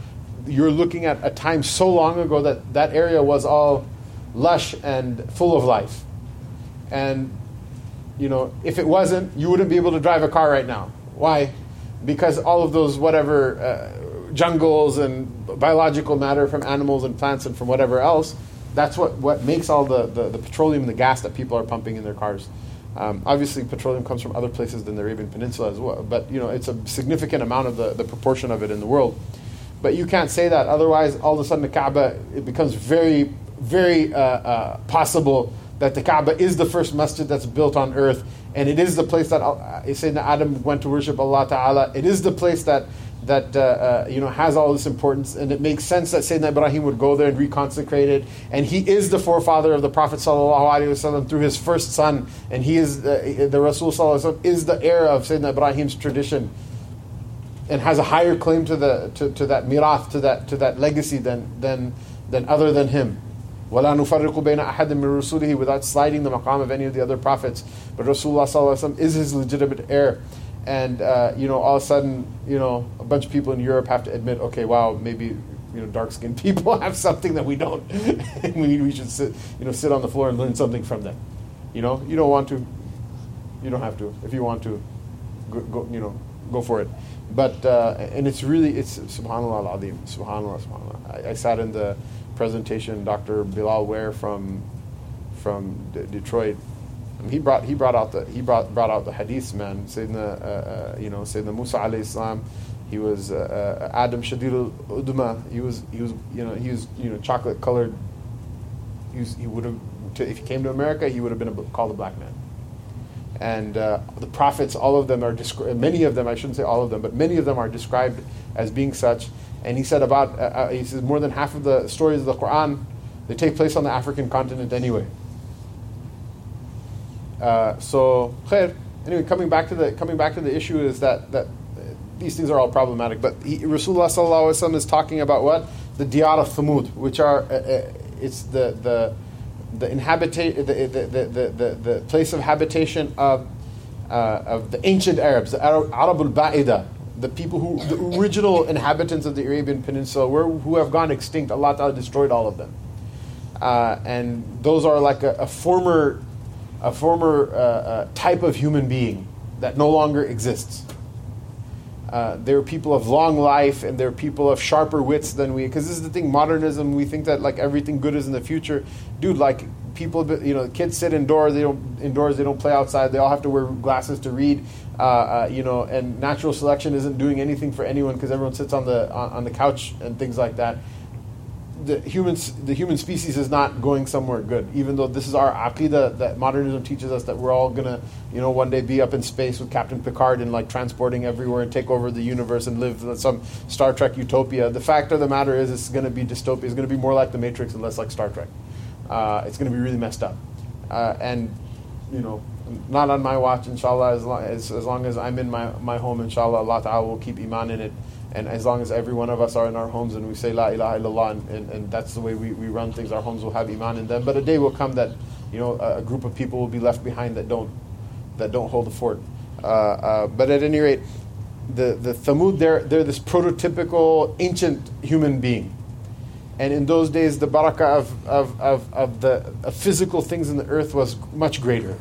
you're looking at a time so long ago that that area was all lush and full of life, and you know if it wasn't, you wouldn't be able to drive a car right now. Why? Because all of those whatever. Uh, jungles and biological matter from animals and plants and from whatever else that's what, what makes all the, the, the, petroleum and the gas that people are pumping in their cars. Um, obviously, petroleum comes from other places than the Arabian Peninsula as well, but you know it's a significant amount of the, the proportion of it in the world. But you can't say that otherwise. All of a sudden, the Kaaba it becomes very, very uh, uh, possible that the Kaaba is the first masjid that's built on earth, and it is the place that uh, Sayyidina Adam went to worship Allah Taala. It is the place that that uh, uh, you know has all this importance, and it makes sense that Sayyidina Ibrahim would go there and reconsecrate it. And he is the forefather of the Prophet sallallahu through his first son, and he is uh, the Rasul sallallahu is the heir of Sayyidina Ibrahim's tradition, and has a higher claim to the to, to that mirath, to that to that legacy than than than other than him. وَلَا نُفَرِّقُ بَيْنَ أَحَدٍ مِّن رُسُولِهِ Without sliding the maqam of any of the other prophets. But Rasulullah is his legitimate heir and uh, you know all of a sudden you know a bunch of people in Europe have to admit okay wow maybe you know dark skinned people have something that we don't. We, we should sit you know sit on the floor and learn something from them. You know? You don't want to. You don't have to. If you want to go, go you know go for it. But uh, and it's really it's subhanallah al-azim. Subhanallah subhanallah. I, I, sat in the presentation Dr. Bilal Ware from from D- Detroit he brought he brought out the he brought brought out the hadiths, man. Sayyidina, uh, uh, you know, Sayyidina Musa alayhi salam, he was uh, uh, Adam Shadid udma. He was he was you know he was you know chocolate colored. He was, he would have if he came to America, he would have been a, called a black man. And uh, the prophets, all of them are described. Many of them, I shouldn't say all of them, but many of them are described as being such. And he said about uh, he says more than half of the stories of the Quran they take place on the African continent anyway. Uh, so. Anyway, coming back to the coming back to the issue is that that these things are all problematic. But Rasulullah sallallahu alaihi wasallam is talking about what the diyar of Thamud, which are uh, uh, it's the the the inhabita- the, the, the, the, the place of habitation of uh, of the ancient Arabs, the Arab al Ba'ida, the people who the original inhabitants of the Arabian Peninsula, were, who have gone extinct. Allah Ta'ala destroyed all of them, uh, and those are like a, a former a former uh, uh, type of human being that no longer exists. Uh, there are people of long life and there are people of sharper wits than we because this is the thing modernism we think that like everything good is in the future dude like people you know kids sit indoors they don't indoors they don't play outside they all have to wear glasses to read uh, uh, you know and natural selection isn't doing anything for anyone because everyone sits on the on, on the couch and things like that the humans, the human species is not going somewhere good. Even though this is our aqidah that modernism teaches us that we're all gonna, you know, one day be up in space with Captain Picard and like transporting everywhere and take over the universe and live some Star Trek utopia. The fact of the matter is, it's gonna be dystopia. It's gonna be more like the Matrix and less like Star Trek. Uh, it's gonna be really messed up, uh, and you know, not on my watch, inshallah. As long as, as long as I'm in my, my home, inshallah, Allah Ta'ala will keep iman in it and as long as every one of us are in our homes and we say La ilaha illallah, and, and, and, that's the way we, we run things, our homes will have iman in them. But a day will come that you know a, a group of people will be left behind that don't that don't hold the fort. Uh, uh, but at any rate, the the Thamud they're they're this prototypical ancient human being. And in those days, the barakah of, of, of, of the of physical things in the earth was much greater.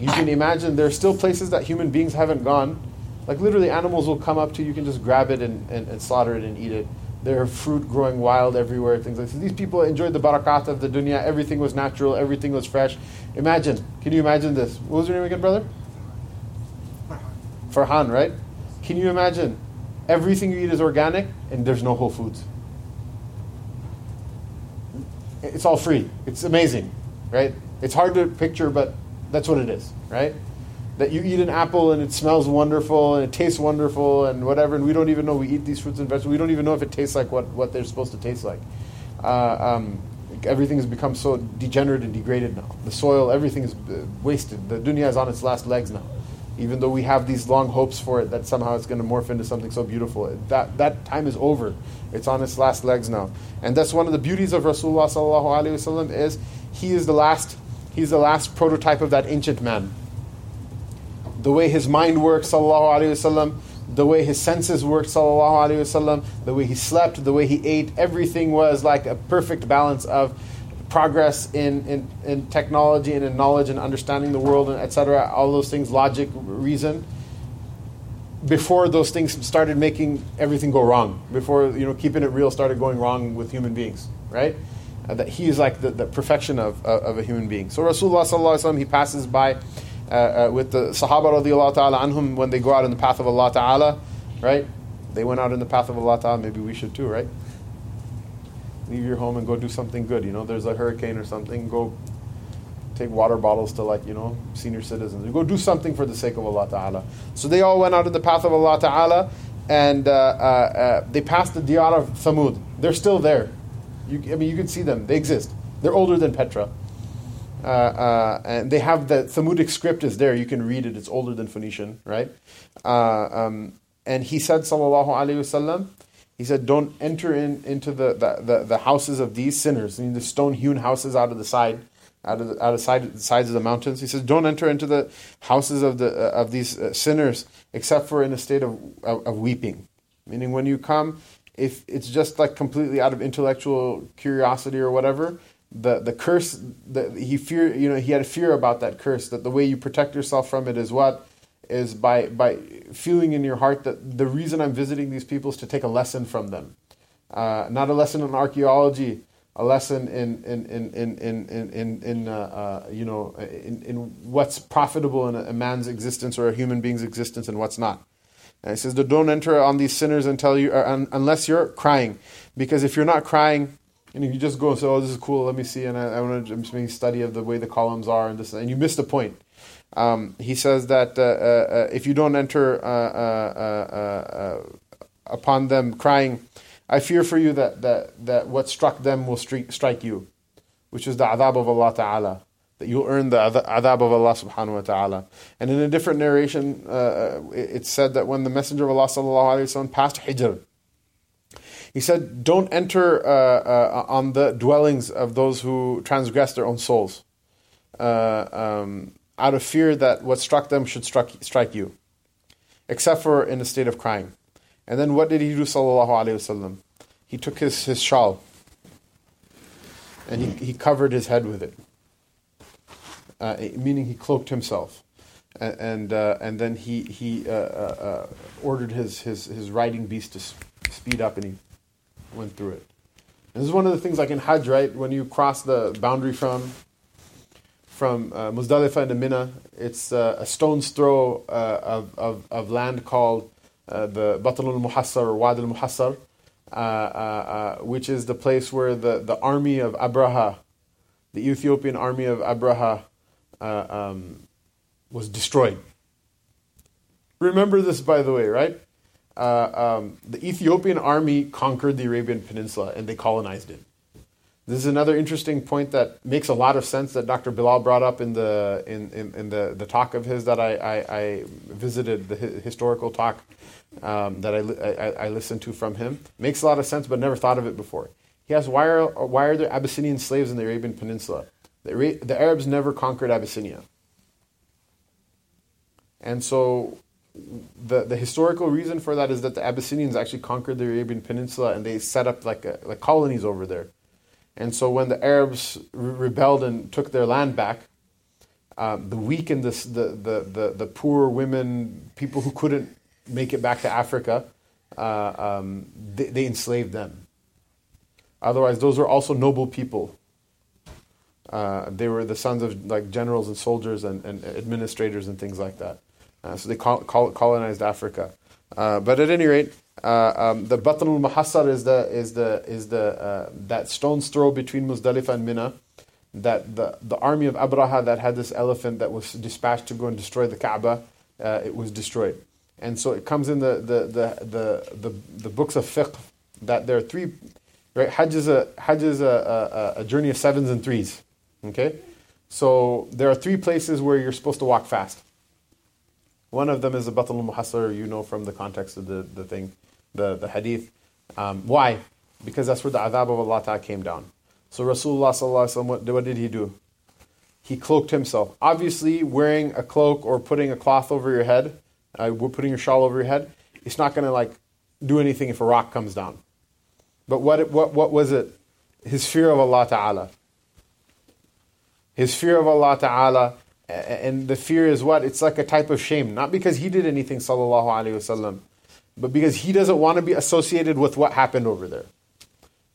You can imagine there are still places that human beings haven't gone, like literally, animals will come up to you. You can just grab it and, and, and slaughter it and eat it. There are fruit growing wild everywhere. Things like this. These people enjoyed the barakat of the dunya. Everything was natural. Everything was fresh. Imagine. Can you imagine this? What was your name again, brother? Farhan. Farhan, right? Can you imagine? Everything you eat is organic, and there's no Whole Foods. It's all free. It's amazing, right? It's hard to picture, but that's what it is, right? That you eat an apple and it smells wonderful and it tastes wonderful and whatever, and we don't even know we eat these fruits and vegetables. We don't even know if it tastes like what, what they're supposed to taste like. Uh, um, everything has become so degenerate and degraded now. The soil, everything is uh, wasted. The dunya is on its last legs now. even though we have these long hopes for it that somehow it's going to morph into something so beautiful. That, that time is over. It's on its last legs now. And that's one of the beauties of Rasulullah is he is the last he's the last prototype of that ancient man. The way his mind works sallallahu alaihi wasallam, the way his senses worked sallallahu alaihi wasallam, the way he slept, the way he ate, everything was like a perfect balance of progress in, in, in technology and in knowledge and understanding the world and etc. All those things, logic, reason. Before those things started making everything go wrong, before you know keeping it real started going wrong with human beings, right? Uh, that he is like the, the perfection of, uh, of a human being. So Rasulullah sallallahu alaihi wasallam he passes by uh, uh, with the Sahaba radiallahu ta'ala anhum when they go out in the path of Allah ta'ala, right? They went out in the path of Allah ta'ala, maybe we should too, right? leave your home and go do something good. You know, there's a hurricane or something, go take water bottles to like, you know, senior citizens. Go do something for the sake of Allah Ta'ala. So they all went out in the path of Allah Ta'ala and uh, uh, uh, they passed the Diyar of Thamud. They're still there. You, I mean, you can see them. They exist. They're older than Petra. Uh, uh, and they have the Thamudic script is there. You can read it. It's older than Phoenician, right? Uh, um, and he said, sallallahu alaihi wasallam, he said, "Don't enter in into the, the, the, the houses of these sinners. I mean, the stone hewn houses out of the side, out of the, out of side, the sides of the mountains." He says, "Don't enter into the houses of the uh, of these sinners, except for in a state of, of, of weeping." Meaning, when you come, if it's just like completely out of intellectual curiosity or whatever, the the curse that he fear, you know, he had a fear about that curse. That the way you protect yourself from it is what is by by feeling in your heart that the reason I'm visiting these people is to take a lesson from them, uh, not a lesson in archaeology, a lesson in in in in in in, in, uh, uh, you know in, in what's profitable in a, man's existence or a human being's existence and what's not. And he says, "Don't enter on these sinners until you un, unless you're crying, because if you're not crying." And you just go and say, "Oh, this is cool. Let me see," and I, I want to just make study of the way the columns are and this, and you miss the point um, he says that uh, uh, uh if you don't enter uh, upon them crying, I fear for you that, that, that what struck them will strike, you, which is the adhab of Allah Ta'ala. That you'll earn the adhab of Allah subhanahu wa ta'ala. And in a different narration, uh, it's said that when the Messenger of Allah sallallahu alayhi wa sallam passed Hijr, he said, Don't enter uh, uh, on the dwellings of those who transgress their own souls. Um, out of fear that what struck them should struck, strike you, except for in a state of crying. And then what did he do, sallallahu alayhi wasallam? He took his, his shawl and he, he covered his head with it, uh, meaning he cloaked himself. And and, uh, and then he he uh, uh, uh ordered his, his his riding beast to speed up, and he went through it. And this is one of the things, like in Hajj, right? When you cross the boundary from from uh, Muzdalifah to Mina. It's uh, a stone's throw uh, of, of, of, land called uh, the Batal al Muhassar or Wad al Muhassar, uh, uh, which is the place where the, the army of Abraha, the Ethiopian army of Abraha, um, was destroyed. Remember this, by the way, right? Um, the Ethiopian army conquered the Arabian Peninsula and they colonized it. This is another interesting point that makes a lot of sense that Dr. Bilal brought up in the in, in, in the, the talk of his that I, I, I visited the historical talk um, that I, I, I, listened to from him. Makes a lot of sense, but never thought of it before. He asked, why are, why are there Abyssinian slaves in the Arabian Peninsula? The, the Arabs never conquered Abyssinia. And so the, the historical reason for that is that the Abyssinians actually conquered the Arabian Peninsula and they set up like, a, like colonies over there. And so when the Arabs re- rebelled and took their land back, um, the weak and the, the, the, the, poor women, people who couldn't make it back to Africa, uh, um, they, they, enslaved them. Otherwise, those were also noble people. Uh, they were the sons of like generals and soldiers and, and administrators and things like that. Uh, so they col- col- colonized Africa. Uh, but at any rate, uh, um, the Batn al is the is the is the uh, that stone's throw between Muzdalifah and Mina. That the the army of Abraha that had this elephant that was dispatched to go and destroy the Kaaba, uh, it was destroyed, and so it comes in the the the the the, the books of fiqh that there are three. Right, Hajj is a Hajj is a, a, a journey of sevens and threes. Okay, so there are three places where you're supposed to walk fast. One of them is the Batul Muhassar, you know from the context of the, the thing, the, the hadith. Um, why? Because that's where the adhab of Allah Ta'ala came down. So Rasulullah Sallallahu what, what did he do? He cloaked himself. Obviously, wearing a cloak or putting a cloth over your head, uh, putting your shawl over your head, it's not going to like do anything if a rock comes down. But what, what, what was it? His fear of Allah Ta'ala. His fear of Allah Ta'ala and the fear is what? It's like a type of shame. Not because he did anything, sallallahu alaihi wasallam, but because he doesn't want to be associated with what happened over there.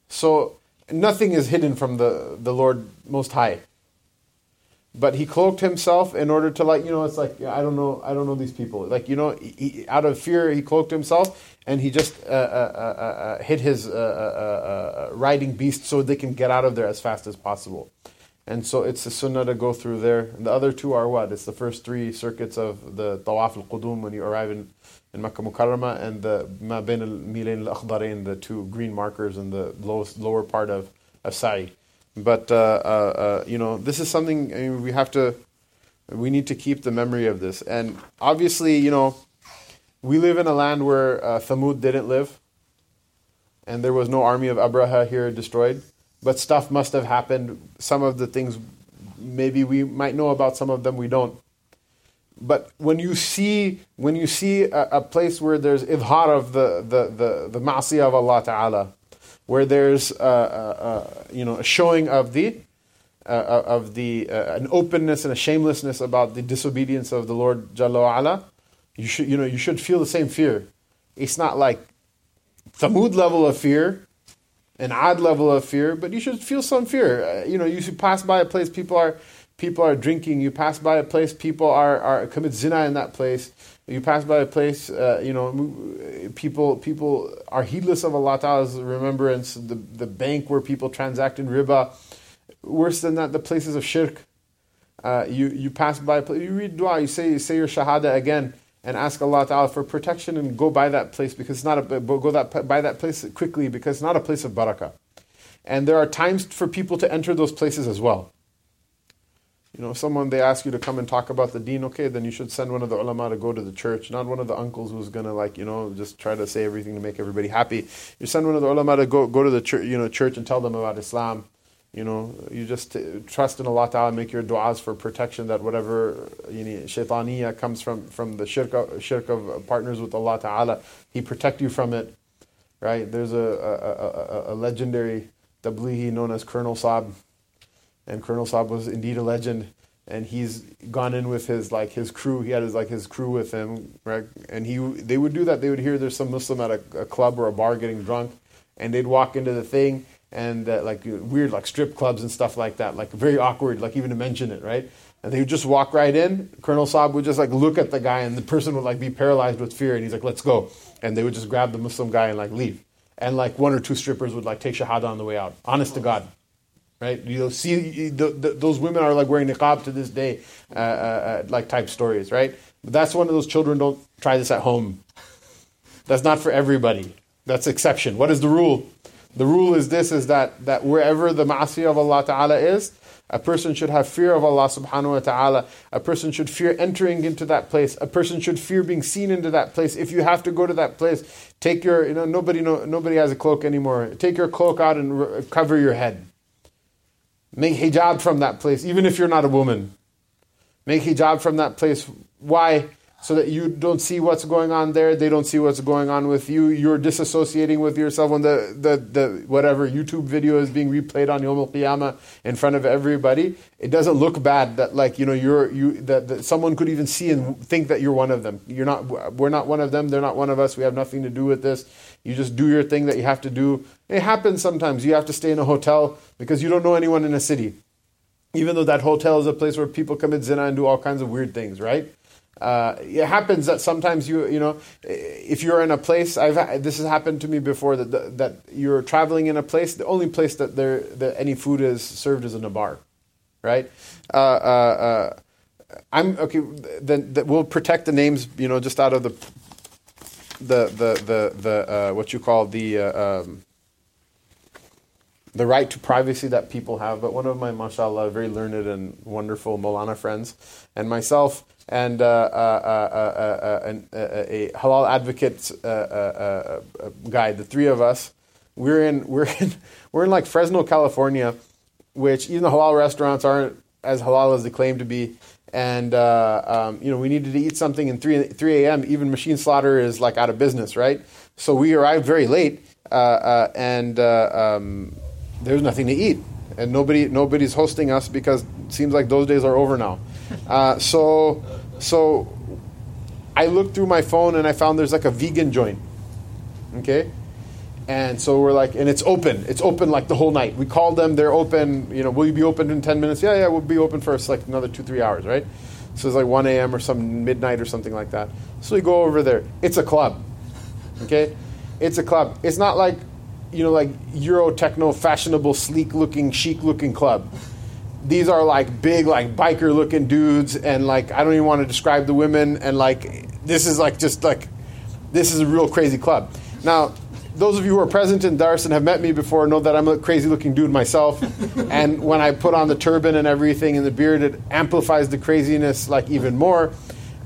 So nothing is hidden from the, the Lord Most High. But he cloaked himself in order to like you know it's like I don't know I don't know these people like you know he, out of fear he cloaked himself and he just uh, uh, uh, uh hit his uh, uh, riding beast so they can get out of there as fast as possible. And so it's a sunnah to go through there. And the other two are what? It's the first three circuits of the Tawaf al-Qudum when you arrive in, in Makkah Mukarramah and the Ma Bain al-Milain al-Akhdarain, the two green markers in the lowest, lower part of, of Sa'i. But, uh, uh, uh, you know, this is something I mean, we have to, we need to keep the memory of this. And obviously, you know, we live in a land where uh, Thamud didn't live. And there was no army of Abraha here destroyed but stuff must have happened. Some of the things, maybe we might know about, some of them we don't. But when you see when you see a, a place where there's idhar of the the the, the ma'asiyah of Allah Taala, where there's a, a, a you know a showing of the uh, of the uh, an openness and a shamelessness about the disobedience of the Lord Jalla Ala, you should you know you should feel the same fear. It's not like Thamud level of fear, an odd level of fear, but you should feel some fear. Uh, you know, you should pass by a place people are people are drinking. You pass by a place people are, are commit zina in that place. You pass by a place, uh, you know, people people are heedless of Allah Ta'ala's remembrance. The the bank where people transact in riba. Worse than that, the places of shirk. Uh, you you pass by, you read dua, you say you say your shahada again and ask Allah Ta'ala for protection and go by that place because it's not a, go that, by that place quickly because it's not a place of barakah. And there are times for people to enter those places as well. You know, someone they ask you to come and talk about the deen, okay, then you should send one of the ulama to go to the church, not one of the uncles who's gonna like, you know, just try to say everything to make everybody happy. You send one of the ulama to go go to the church, you know, church and tell them about Islam you know, you just uh, trust in Allah Ta'ala, and make your du'as for protection that whatever you comes from, from the shirk of, shirk of partners with Allah Ta'ala, He protect you from it. Right? There's a, a, a, a legendary tablighi known as Colonel Saab. And Colonel Saab was indeed a legend. And he's gone in with his like his crew. He had his like his crew with him, right? And he they would do that. They would hear there's some Muslim at a, a club or a bar getting drunk, and they'd walk into the thing, and uh, like weird like strip clubs and stuff like that like very awkward like even to mention it right? And they would just walk right in. Colonel saab would just like look at the guy and the person would like be paralyzed with fear and he's like let's go. And they would just grab the muslim guy and like leave. And like one or two strippers would like take shahada on the way out. Honest to god right? You know see the, the, those women are like wearing niqab to this day uh, uh, uh, like type stories right? But that's one of those children don't try this at home. That's not for everybody. That's exception. What is the rule the rule is this is that, that wherever the ma'asiyah of Allah Ta'ala is, a person should have fear of Allah subhanahu wa ta'ala. A person should fear entering into that place. A person should fear being seen into that place. If you have to go to that place, take your, you know, nobody, no, nobody has a cloak anymore. Take your cloak out and cover your head. Make hijab from that place, even if you're not a woman. Make hijab from that place. Why? So that you don't see what's going on there. They don't see what's going on with you. You're disassociating with yourself when the, the, the whatever YouTube video is being replayed on Yom Qiyamah in front of everybody. It doesn't look bad that like you know you're you that, that someone could even see and think that you're one of them. You're not. We're not one of them. They're not one of us. We have nothing to do with this. You just do your thing that you have to do. It happens sometimes. You have to stay in a hotel because you don't know anyone in a city even though that hotel is a place where people commit zina and do all kinds of weird things, right? Uh, it happens that sometimes you you know if you're in a place I've this has happened to me before that that you're traveling in a place the only place that there that any food is served is in a bar, right? Uh, uh, uh I'm okay. Then that we'll protect the names, you know, just out of the the the the, the uh, what you call the uh, um, the right to privacy that people have. But one of my, mashallah, very learned and wonderful Molana friends, and myself, and uh, uh, uh, a halal advocate guy, the three of us, we're in we're in we're in like Fresno, California, which even the halal restaurants aren't as halal as they claim to be. And um, you know, we needed to eat something in three three a.m. Even machine slaughter is like out of business, right? So we arrived very late, and um, there's nothing to eat, and nobody nobody's hosting us because it seems like those days are over now. Uh, so so I looked through my phone and I found there's like a vegan joint. Okay? And so we're like, and it's open. It's open like the whole night. We called them, they're open. You know, will you be open in 10 minutes? Yeah, yeah, we'll be open for like another two, three hours, right? So it's like 1 a.m. or some midnight or something like that. So we go over there. It's a club. Okay? It's a club. It's not like you know, like Euro techno, fashionable, sleek looking, chic looking club. These are like big, like biker looking dudes, and like I don't even want to describe the women. And like this is like just like this is a real crazy club. Now, those of you who are present in Dars and have met me before know that I'm a crazy looking dude myself. and when I put on the turban and everything and the beard, it amplifies the craziness like even more.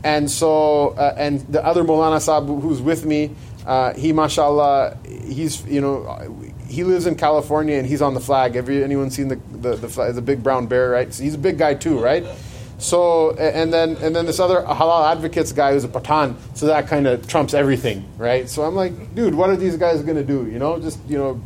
And so, uh, and the other Molana Saab who's with me, uh, he, mashallah, he's you know he lives in California and he's on the flag. Every anyone seen the the, the flag, the big brown bear, right? So he's a big guy too, right? So and then and then this other halal advocates guy who's a patan, so that kind of trumps everything, right? So I'm like, dude, what are these guys gonna do? You know, just you know,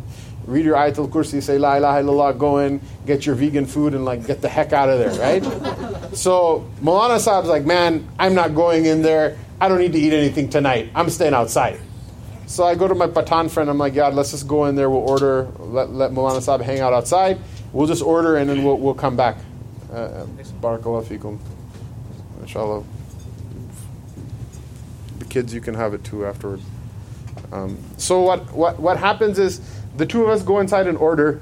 read your ayatul kursi, say la ilaha illallah, go in, get your vegan food, and like get the heck out of there, right? so Molana Saab's like, man, I'm not going in there. I don't need to eat anything tonight. I'm staying outside. So I go to my Patan friend. I'm like, yeah, let's just go in there. We'll order. Let, let Mulana Saab hang out outside. We'll just order and then we'll, we'll come back. Uh, Barakallah fikum. Inshallah. The kids, you can have it too afterward. Um, so what, what, what happens is the two of us go inside and order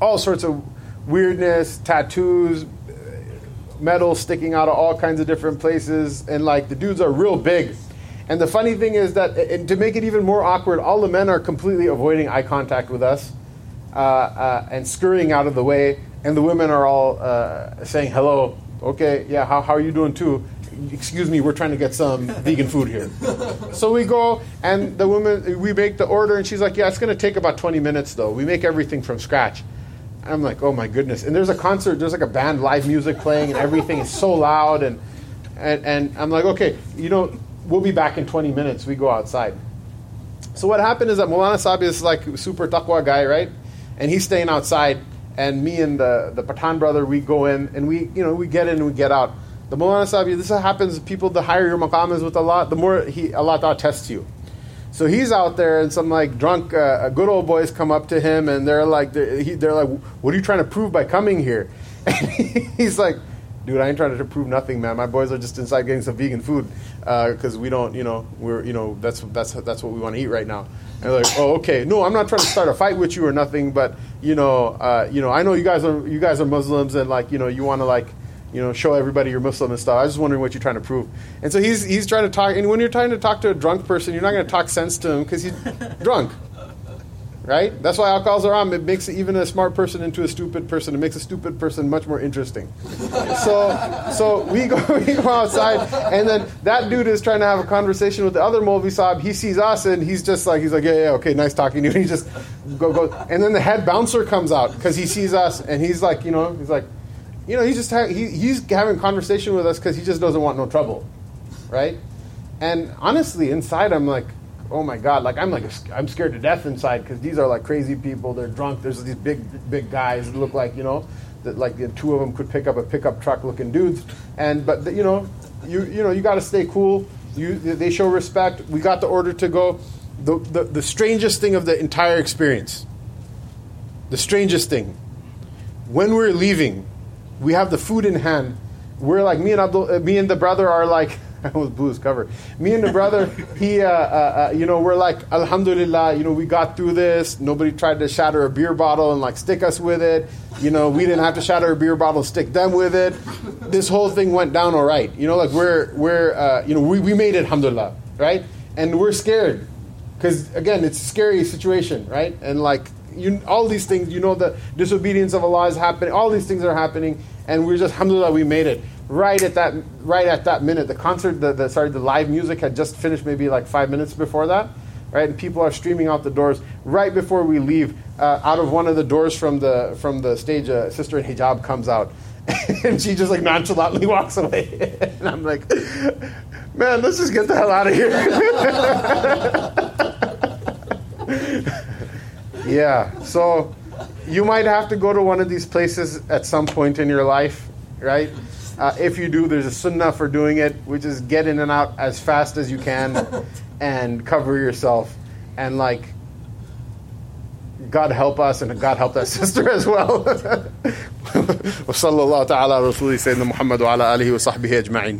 all sorts of weirdness, tattoos, metal sticking out of all kinds of different places, and like the dudes are real big. And the funny thing is that to make it even more awkward, all the men are completely avoiding eye contact with us uh, uh, and scurrying out of the way, and the women are all uh, saying hello. Okay, yeah, how, how are you doing too? Excuse me, we're trying to get some vegan food here. so we go, and the woman, we make the order, and she's like, yeah, it's going to take about 20 minutes though. We make everything from scratch. I'm like, oh my goodness. And there's a concert, there's like a band, live music playing, and everything is so loud. And, and, and I'm like, okay, you know, we'll be back in 20 minutes. We go outside. So what happened is that Mulana Sabi is like super taqwa guy, right? And he's staying outside. And me and the, the Patan brother, we go in and we, you know, we get in and we get out. The Mulana Sabi, this happens, people, the higher your maqam is with Allah, the more he, Allah Ta'ala tests you. So he's out there, and some like drunk, uh, good old boys come up to him, and they're like, they're, he, they're like, "What are you trying to prove by coming here?" And he's like, dude, I ain't trying to prove nothing, man. My boys are just inside getting some vegan food because uh, we don't, you know, we're, you know, that's that's that's what we want to eat right now. And they're like, oh, okay, no, I'm not trying to start a fight with you or nothing, but you know, uh, you know, I know you guys are you guys are Muslims and like, you know, you want to like. You know, show everybody you're Muslim and stuff. I was just wondering what you're trying to prove. And so he's he's trying to talk. And when you're trying to talk to a drunk person, you're not going to talk sense to him because he's drunk right? That's why alcohol's haram. It makes even a smart person into a stupid person. It makes a stupid person much more interesting. so, so we go, we go outside, and then that dude is trying to have a conversation with the other Molvi Saab. He sees us, and he's just like, he's like, yeah, yeah, okay, nice talking to you. And he just go, go. And then the head bouncer comes out because he sees us, and he's like, you know, he's like, you know, he's just ha- he, he's having a conversation with us because he just doesn't want no trouble, right? And honestly, inside, I'm like, oh my god, like I'm like I'm scared to death inside because these are like crazy people. They're drunk. There's these big big guys that look like you know that like the two of them could pick up a pickup truck looking dudes. And but you know you you know you got to stay cool. You they show respect. We got the order to go. The, the the strangest thing of the entire experience. The strangest thing. When we're leaving, we have the food in hand. We're like me and Abdul, uh, me and the brother are like I almost blew his cover. Me and the brother, he, uh, uh, uh, you know, we're like, Alhamdulillah, you know, we got through this. Nobody tried to shatter a beer bottle and like stick us with it. You know, we didn't have to shatter a beer bottle, stick them with it. This whole thing went down all right. You know, like we're, we're, uh, you know, we, we made it, Alhamdulillah, right? And we're scared because again, it's a scary situation, right? And like, you, all these things, you know, the disobedience of Allah is happening. All these things are happening, and we're just, alhamdulillah, we made it. Right at that, right at that minute, the concert, the, the sorry, the live music had just finished, maybe like five minutes before that, right? And people are streaming out the doors. Right before we leave, uh, out of one of the doors from the from the stage, a sister in hijab comes out, and she just like nonchalantly walks away, and I'm like, man, let's just get the hell out of here. yeah, so you might have to go to one of these places at some point in your life, right? Uh, if you do, there's a sunnah for doing it, which is get in and out as fast as you can and cover yourself. And like, God help us and God help that sister as well. وصلى الله تعالى على رسوله سيدنا محمد وعلى آله وصحبه أجمعين